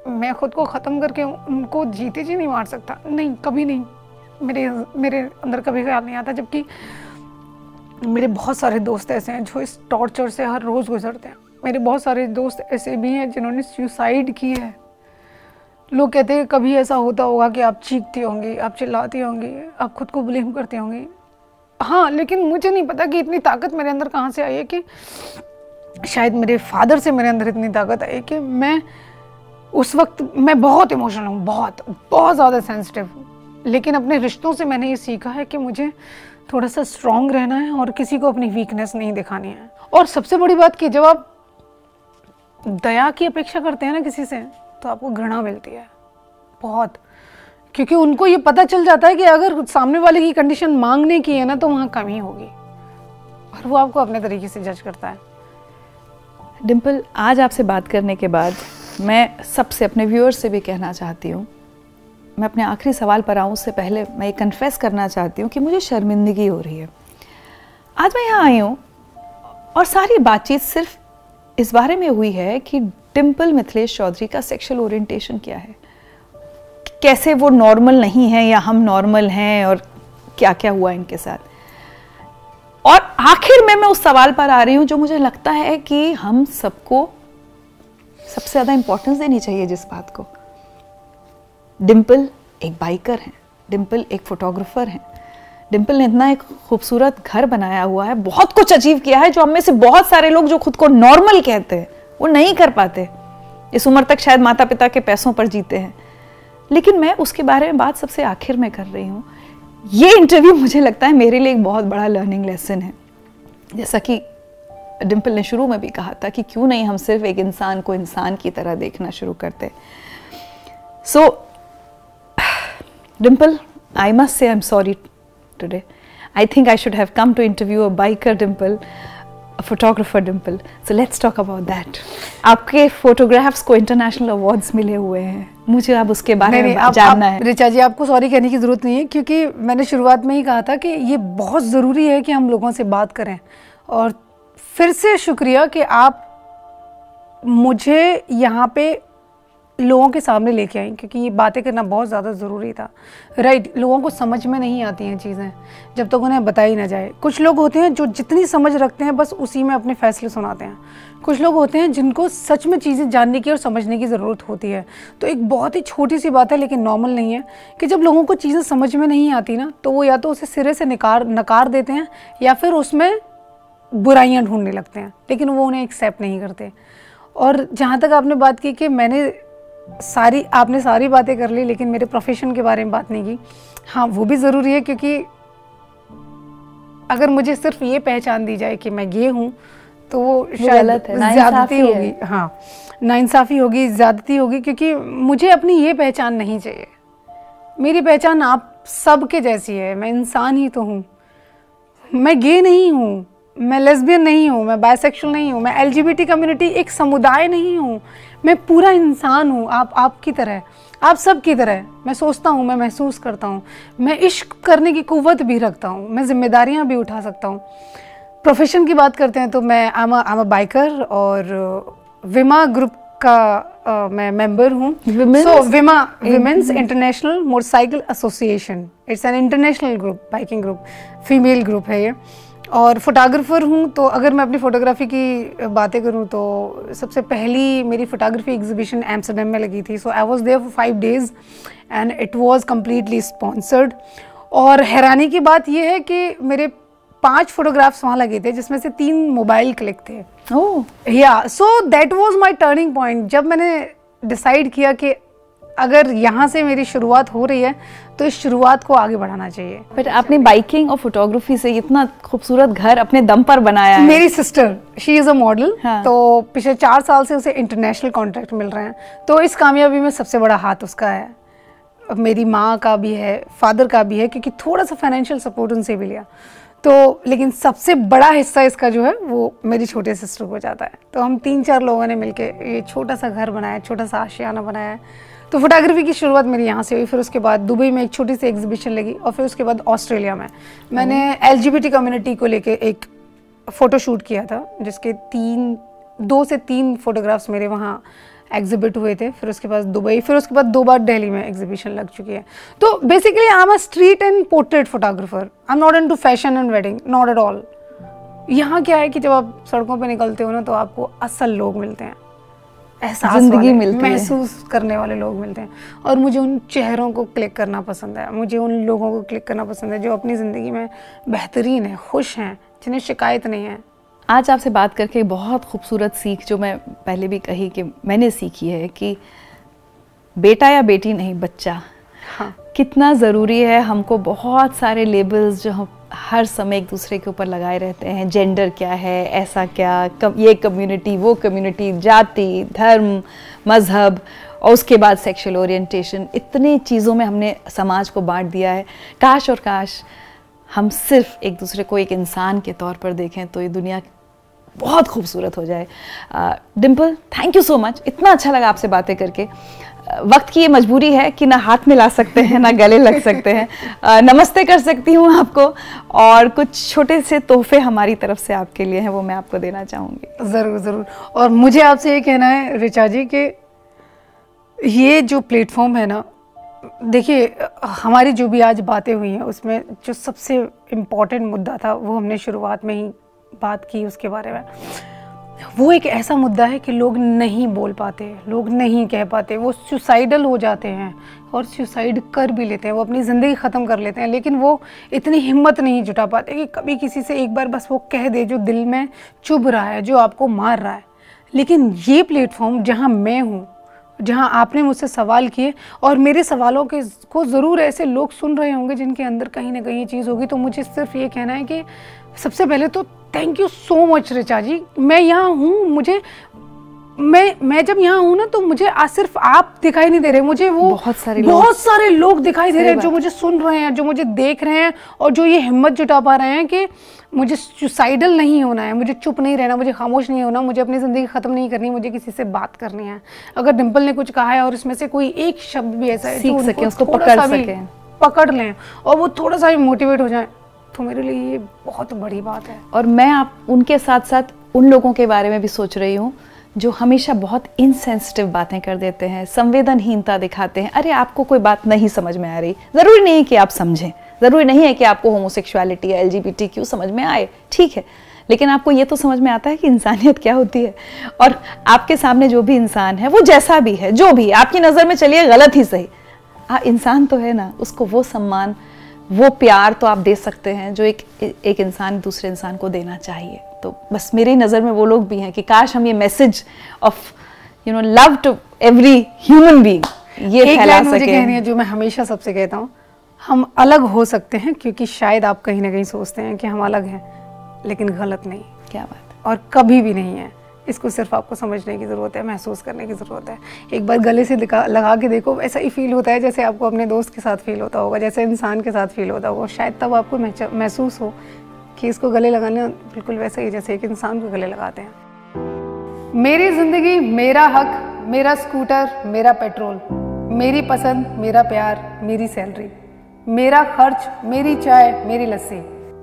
Speaker 2: मैं खुद को ख़त्म करके उनको जीते जी नहीं मार सकता। नहीं, कभी नहीं। मेरे मेरे अंदर कभी ख्याल नहीं आता, जबकि मेरे बहुत सारे दोस्त ऐसे हैं जो इस टॉर्चर से हर रोज़ गुजरते हैं। मेरे बहुत सारे दोस्त ऐसे भी हैं जिन्होंने सुसाइड की है। लोग कहते हैं कभी ऐसा होता होगा कि आप चीखती होंगी, आप चिल्लाती होंगी, आप खुद को ब्लेम करती होंगी। हाँ लेकिन मुझे नहीं पता कि इतनी ताकत मेरे अंदर कहाँ से आई है कि शायद मेरे फादर से मेरे अंदर इतनी ताकत आई कि मैं उस वक्त, मैं बहुत इमोशनल हूँ, बहुत बहुत ज़्यादा सेंसिटिव हूँ। लेकिन अपने रिश्तों से मैंने ये सीखा है कि मुझे थोड़ा सा स्ट्रांग रहना है और किसी को अपनी वीकनेस नहीं दिखानी है। और सबसे बड़ी बात कि जब आप दया की अपेक्षा करते हैं ना किसी से तो आपको घृणा मिलती है। बहुत। क्योंकि उनको ये पता चल जाता है कि अगर सामने वाले की कंडीशन मांगने की है ना तो वहाँ कमी होगी। और वो आपको अपने तरीके से जज करता है।
Speaker 3: डिम्पल आज आपसे बात करने के बाद मैं सबसे अपने व्यूअर्स से भी कहना चाहती हूँ मैं अपने आखिरी सवाल पर आऊँ, उससे पहले मैं ये कन्फेस करना चाहती हूँ कि मुझे शर्मिंदगी हो रही है। आज मैं यहाँ आई हूँ और सारी बातचीत सिर्फ़ इस बारे में हुई है कि डिम्पल मिथिलेश चौधरी का सेक्सुअल ओरिएंटेशन क्या है। कैसे वो नॉर्मल नहीं है या हम नॉर्मल हैं और क्या क्या हुआ इनके साथ। और आखिर में मैं उस सवाल पर आ रही हूँ जो मुझे लगता है कि हम सबको सबसे ज़्यादा इंपॉर्टेंस देनी चाहिए जिस बात को। डिम्पल एक बाइकर हैं डिम्पल एक फोटोग्राफर हैं। डिम्पल ने इतना एक खूबसूरत घर बनाया हुआ है, बहुत कुछ अचीव किया है जो हम में से बहुत सारे लोग जो खुद को नॉर्मल कहते हैं, वो नहीं कर पाते। इस उम्र तक शायद माता पिता के पैसों पर जीते हैं। लेकिन मैं उसके बारे में बात सबसे आखिर में कर रही हूँ। ये इंटरव्यू मुझे लगता है मेरे लिए एक बहुत बड़ा लर्निंग लेसन है। जैसा कि डिम्पल ने शुरू में भी कहा था कि क्यों नहीं हम सिर्फ़ एक इंसान को इंसान की तरह देखना शुरू करते। सो Dimple I must say I am sorry today I think I should have come to interview a biker Dimple photographer Dimple so let's talk about that आपके फोटोग्राफ्स को इंटरनेशनल अवार्ड्स मिले हुए हैं। मुझे अब उसके बारे में जानना आप, है।
Speaker 2: रिचा जी आपको सॉरी कहने की ज़रूरत नहीं है क्योंकि मैंने शुरुआत में ही कहा था कि ये बहुत ज़रूरी है कि हम लोगों से बात करें। और फिर से शुक्रिया कि आप मुझे यहाँ पे लोगों के सामने लेके आई, क्योंकि ये बातें करना बहुत ज़्यादा ज़रूरी था। राइट लोगों को समझ में नहीं आती हैं चीज़ें, जब तक तो उन्हें बताई ना जाए। कुछ लोग होते हैं जो जितनी समझ रखते हैं, बस उसी में अपने फैसले सुनाते हैं। कुछ लोग होते हैं जिनको सच में चीज़ें जानने की और समझने की ज़रूरत होती है। तो एक बहुत ही छोटी सी बात है, लेकिन नॉर्मल नहीं है, कि जब लोगों को चीज़ें समझ में नहीं आती ना तो वो या तो उसे सिरे से निकार, नकार देते हैं, या फिर उसमें बुराइयाँ ढूँढने लगते हैं, लेकिन वो उन्हें एक्सेप्ट नहीं करते। और जहाँ तक आपने बात की कि मैंने सारी आपने सारी बातें कर ली लेकिन मेरे प्रोफेशन के बारे में बात नहीं की। हाँ वो भी ज़रूरी है क्योंकि अगर मुझे सिर्फ़ ये पहचान दी जाए कि मैं ये हूँ तो वो शायद ज़्यादती होगी। हाँ नाइंसाफ़ी होगी ज़्यादती होगी क्योंकि मुझे अपनी ये पहचान नहीं चाहिए। मेरी पहचान आप सब के जैसी है। मैं इंसान ही तो हूँ। मैं गे नहीं हूँ। मैं लेस्बियन नहीं हूँ मैं बायसेक्शुअल नहीं हूँ मैं एलजीबीटी कम्युनिटी एक समुदाय नहीं हूँ। मैं पूरा इंसान हूँ आप आपकी तरह आप सब की तरह। मैं सोचता हूँ मैं महसूस करता हूँ मैं इश्क करने की कुवत भी रखता हूँ मैं जिम्मेदारियाँ भी उठा सकता हूँ। प्रोफेशन की बात करते हैं तो मैं आम आम बाइकर और विमा ग्रुप का uh, मैं मेंबर हूँ। सो विमा women's international motorcycle association it's an international group biking group female group है ये। और फोटोग्राफ़र हूँ तो अगर मैं अपनी फ़ोटोग्राफ़ी की बातें करूँ तो सबसे पहली मेरी फ़ोटोग्राफ़ी एग्जीबिशन एम्स्टरडेम में लगी थी। So I was there for five days and it was completely sponsored और हैरानी की बात यह है कि मेरे पाँच फोटोग्राफ्स वहाँ लगे थे जिसमें से तीन मोबाइल क्लिक थे। या so that was my turning point जब मैंने डिसाइड किया कि अगर यहाँ से मेरी शुरुआत हो रही है तो इस शुरुआत को आगे बढ़ाना चाहिए।
Speaker 3: बट आपने बाइकिंग और फोटोग्राफी से इतना खूबसूरत घर अपने दम पर बनाया है।
Speaker 2: मेरी sister she is a model तो पिछले चार साल से उसे इंटरनेशनल कॉन्ट्रैक्ट मिल रहे हैं। तो इस कामयाबी में सबसे बड़ा हाथ उसका है। मेरी माँ का भी है फादर का भी है क्योंकि थोड़ा सा फाइनेंशियल सपोर्ट उनसे भी लिया। तो लेकिन सबसे बड़ा हिस्सा इसका जो है वो मेरी छोटे सिस्टर को जाता है। तो हम तीन चार लोगों ने मिलके ये छोटा सा घर बनाया छोटा सा आशियाना बनाया है। तो फोटोग्राफी की शुरुआत मेरी यहाँ से हुई, फिर उसके बाद दुबई में एक छोटी सी एग्जीबिशन लगी और फिर उसके बाद ऑस्ट्रेलिया में। मैंने एल कम्युनिटी को लेके एक फ़ोटो शूट किया था, जिसके तीन, दो से तीन फोटोग्राफ्स मेरे वहाँ एग्जिबिट हुए थे। फिर उसके बाद दुबई, फिर उसके बाद दो बार दिल्ली में एग्जीबिशन लग चुकी है। तो basically I am a street and portrait photographer I am not into fashion and wedding not at all यहाँ क्या है कि जब आप सड़कों पर निकलते हो ना तो आपको असल लोग मिलते हैं। एहसास ज़िंदगी मिलती महसूस करने वाले लोग मिलते हैं। और मुझे उन चेहरों को क्लिक करना पसंद है। मुझे उन लोगों को क्लिक करना पसंद है जो अपनी ज़िंदगी में बेहतरीन है खुश हैं जिन्हें शिकायत नहीं है।
Speaker 3: आज आपसे बात करके बहुत खूबसूरत सीख जो मैं पहले भी कही कि मैंने सीखी है कि बेटा या बेटी नहीं बच्चा। हाँ। कितना ज़रूरी है हमको बहुत सारे लेबल्स जो हम हर समय एक दूसरे के ऊपर लगाए रहते हैं जेंडर क्या है ऐसा क्या कम, ये कम्युनिटी वो कम्युनिटी जाति धर्म मज़हब और उसके बाद सेक्सुअल ओरिएंटेशन इतने चीज़ों में हमने समाज को बांट दिया है। काश और काश हम सिर्फ़ एक दूसरे को एक इंसान के तौर पर देखें तो ये दुनिया बहुत खूबसूरत हो जाए। Dimple thank you so much इतना अच्छा लगा आपसे बातें करके। वक्त की ये मजबूरी है कि ना हाथ मिला सकते हैं, ना गले लग सकते हैं। नमस्ते कर सकती हूँ आपको और कुछ छोटे से तोहफे हमारी तरफ़ से आपके लिए हैं, वो मैं आपको देना चाहूँगी।
Speaker 2: ज़रूर ज़रूर। और मुझे आपसे ये कहना है रिचा जी, कि ये जो प्लेटफॉर्म है ना, देखिए, हमारी जो भी आज बातें हुई हैं, उसमें जो सबसे इंपॉर्टेंट मुद्दा था, वो हमने शुरुआत में ही बात की उसके बारे में। वो एक ऐसा मुद्दा है कि लोग नहीं बोल पाते, लोग नहीं कह पाते, वो सुसाइडल हो जाते हैं और सुसाइड कर भी लेते हैं, वो अपनी ज़िंदगी ख़त्म कर लेते हैं, लेकिन वो इतनी हिम्मत नहीं जुटा पाते कि कभी किसी से एक बार बस वो कह दे जो दिल में चुभ रहा है, जो आपको मार रहा है। लेकिन ये प्लेटफॉर्म जहाँ मैं हूँ, जहाँ आपने मुझसे सवाल किए और मेरे सवालों के को ज़रूर ऐसे लोग सुन रहे होंगे जिनके अंदर कहीं ना कहीं ये चीज़ होगी तो मुझे सिर्फ़ ये कहना है कि सबसे पहले तो thank you so much Richa ji. मैं यहाँ हूँ मुझे मैं मैं जब यहाँ हूँ ना तो मुझे आज सिर्फ़ आप दिखाई नहीं दे रहे। मुझे वो
Speaker 3: बहुत सारे
Speaker 2: बहुत
Speaker 3: लोग
Speaker 2: सारे लोग दिखाई दे रहे हैं जो मुझे सुन रहे हैं जो मुझे देख रहे हैं और जो ये हिम्मत जुटा पा रहे हैं कि मुझे सुसाइडल नहीं होना है मुझे चुप नहीं रहना मुझे खामोश नहीं होना मुझे अपनी ज़िंदगी ख़त्म नहीं करनी मुझे किसी से बात करनी है। अगर डिम्पल ने कुछ कहा है और इसमें से कोई एक शब्द भी ऐसा है
Speaker 3: सीख सके, उसको पकड़ सकें।
Speaker 2: पकड़ लें और वो थोड़ा सा भी मोटिवेट हो जाए। तो मेरे लिए ये बहुत बड़ी बात है।
Speaker 3: और मैं आप, उनके साथ साथ उन लोगों के बारे में भी सोच रही हूँ, जो हमेशा बहुत इनसेंसिटिव बातें कर देते हैं, संवेदनहीनता दिखाते हैं। अरे, आपको कोई बात नहीं समझ में आ रही। ज़रूरी नहीं है कि आप समझें। ज़रूरी नहीं है कि आपको होमोसेक्सुअलिटी या एल समझ में आए। ठीक है। लेकिन आपको ये तो समझ में आता है कि इंसानियत क्या होती है। और आपके सामने जो भी इंसान है, वो जैसा भी है, जो भी आपकी नज़र में चलिए गलत ही सही। हाँ इंसान तो है ना, उसको वो सम्मान वो प्यार तो आप दे सकते हैं जो एक एक इंसान दूसरे इंसान को देना चाहिए। तो बस मेरी नज़र में वो लोग भी हैं कि काश हम ये message of you know love to every human being ये
Speaker 2: एक
Speaker 3: फैला
Speaker 2: मुझे कहनी है जो मैं हमेशा सबसे कहता हूँ हम अलग हो सकते हैं क्योंकि शायद आप कहीं ना कहीं सोचते हैं कि हम अलग हैं लेकिन गलत नहीं।
Speaker 3: क्या बात
Speaker 2: और कभी भी नहीं है। इसको सिर्फ़ आपको समझने की ज़रूरत है, महसूस करने की ज़रूरत है। एक बार गले से लगा के देखो, ऐसा ही फील होता है जैसे आपको अपने दोस्त के साथ फील होता होगा, जैसे इंसान के साथ फील होता होगा। शायद तब आपको महसूस हो कि इसको गले लगाना बिल्कुल वैसा ही जैसे एक इंसान को गले लगाते हैं। मेरी ज़िंदगी मेरा हक, मेरा स्कूटर, मेरा पेट्रोल, मेरी पसंद, मेरा प्यार, मेरी सैलरी, मेरा खर्च, मेरी चाय, मेरी लस्सी।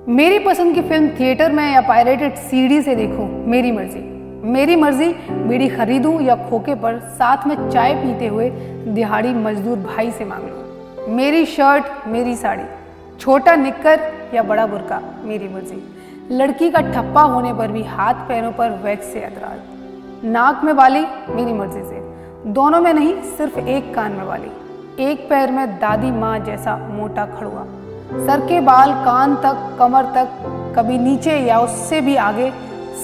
Speaker 2: मेरी पसंद की फ़िल्म थिएटर में या पायरेटेड सीडी से देखूँ, मेरी मर्ज़ी। मेरी मर्ज़ी, बीड़ी खरीदूं या खोके पर साथ में चाय पीते हुए दिहाड़ी मजदूर भाई से मांग लूँ। मेरी शर्ट, मेरी साड़ी, छोटा निक्कर या बड़ा बुरका, मेरी मर्ज़ी। लड़की का ठप्पा होने पर भी हाथ पैरों पर वैक्स से ऐतराज। नाक में वाली मेरी मर्ज़ी से। दोनों में नहीं, सिर्फ़ एक कान में वाली एक पैर में दादी माँ जैसा मोटा खड़ुआ। सर के बाल कान तक, कमर तक, कभी नीचे या उससे भी आगे,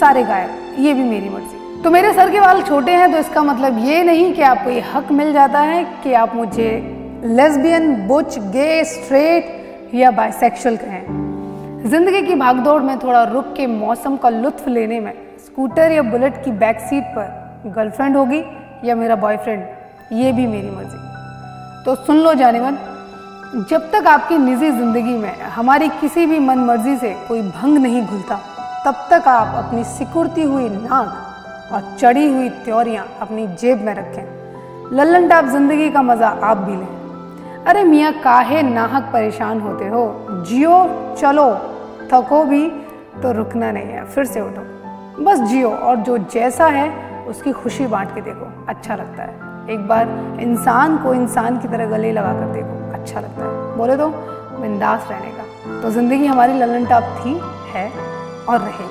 Speaker 2: सारे गायब। ये भी मेरी मर्ज़ी। तो मेरे सर के बाल छोटे हैं तो इसका मतलब ये नहीं कि आपको ये हक मिल जाता है कि आप मुझे लेस्बियन बुच गे स्ट्रेट या बाइसेक्सुअल कहें। ज़िंदगी की भागदौड़ में थोड़ा रुक के मौसम का लुत्फ लेने में स्कूटर या बुलेट की बैक सीट पर गर्लफ्रेंड होगी या मेरा बॉयफ्रेंड ये भी मेरी मर्ज़ी। तो सुन लो जाने मन जब तक आपकी निजी ज़िंदगी में हमारी किसी भी मन मर्ज़ी से कोई भंग नहीं घुलता तब तक आप अपनी सिकुड़ती हुई नाक और चढ़ी हुई त्योरियाँ अपनी जेब में रखें। लल्लन टाप ज़िंदगी का मज़ा आप भी लें। अरे मियाँ, काहे नाहक परेशान होते हो? जियो, चलो। थको भी तो रुकना नहीं है, फिर से उठो। बस जियो और जो जैसा है, उसकी खुशी बांट के देखो। अच्छा लगता है। एक बार इंसान को इंसान की तरह गले लगा कर देखो। अच्छा लगता है। बोले तो बिंदास रहने का। तो ज़िंदगी हमारी ललन टाप थी, है? और रहेगी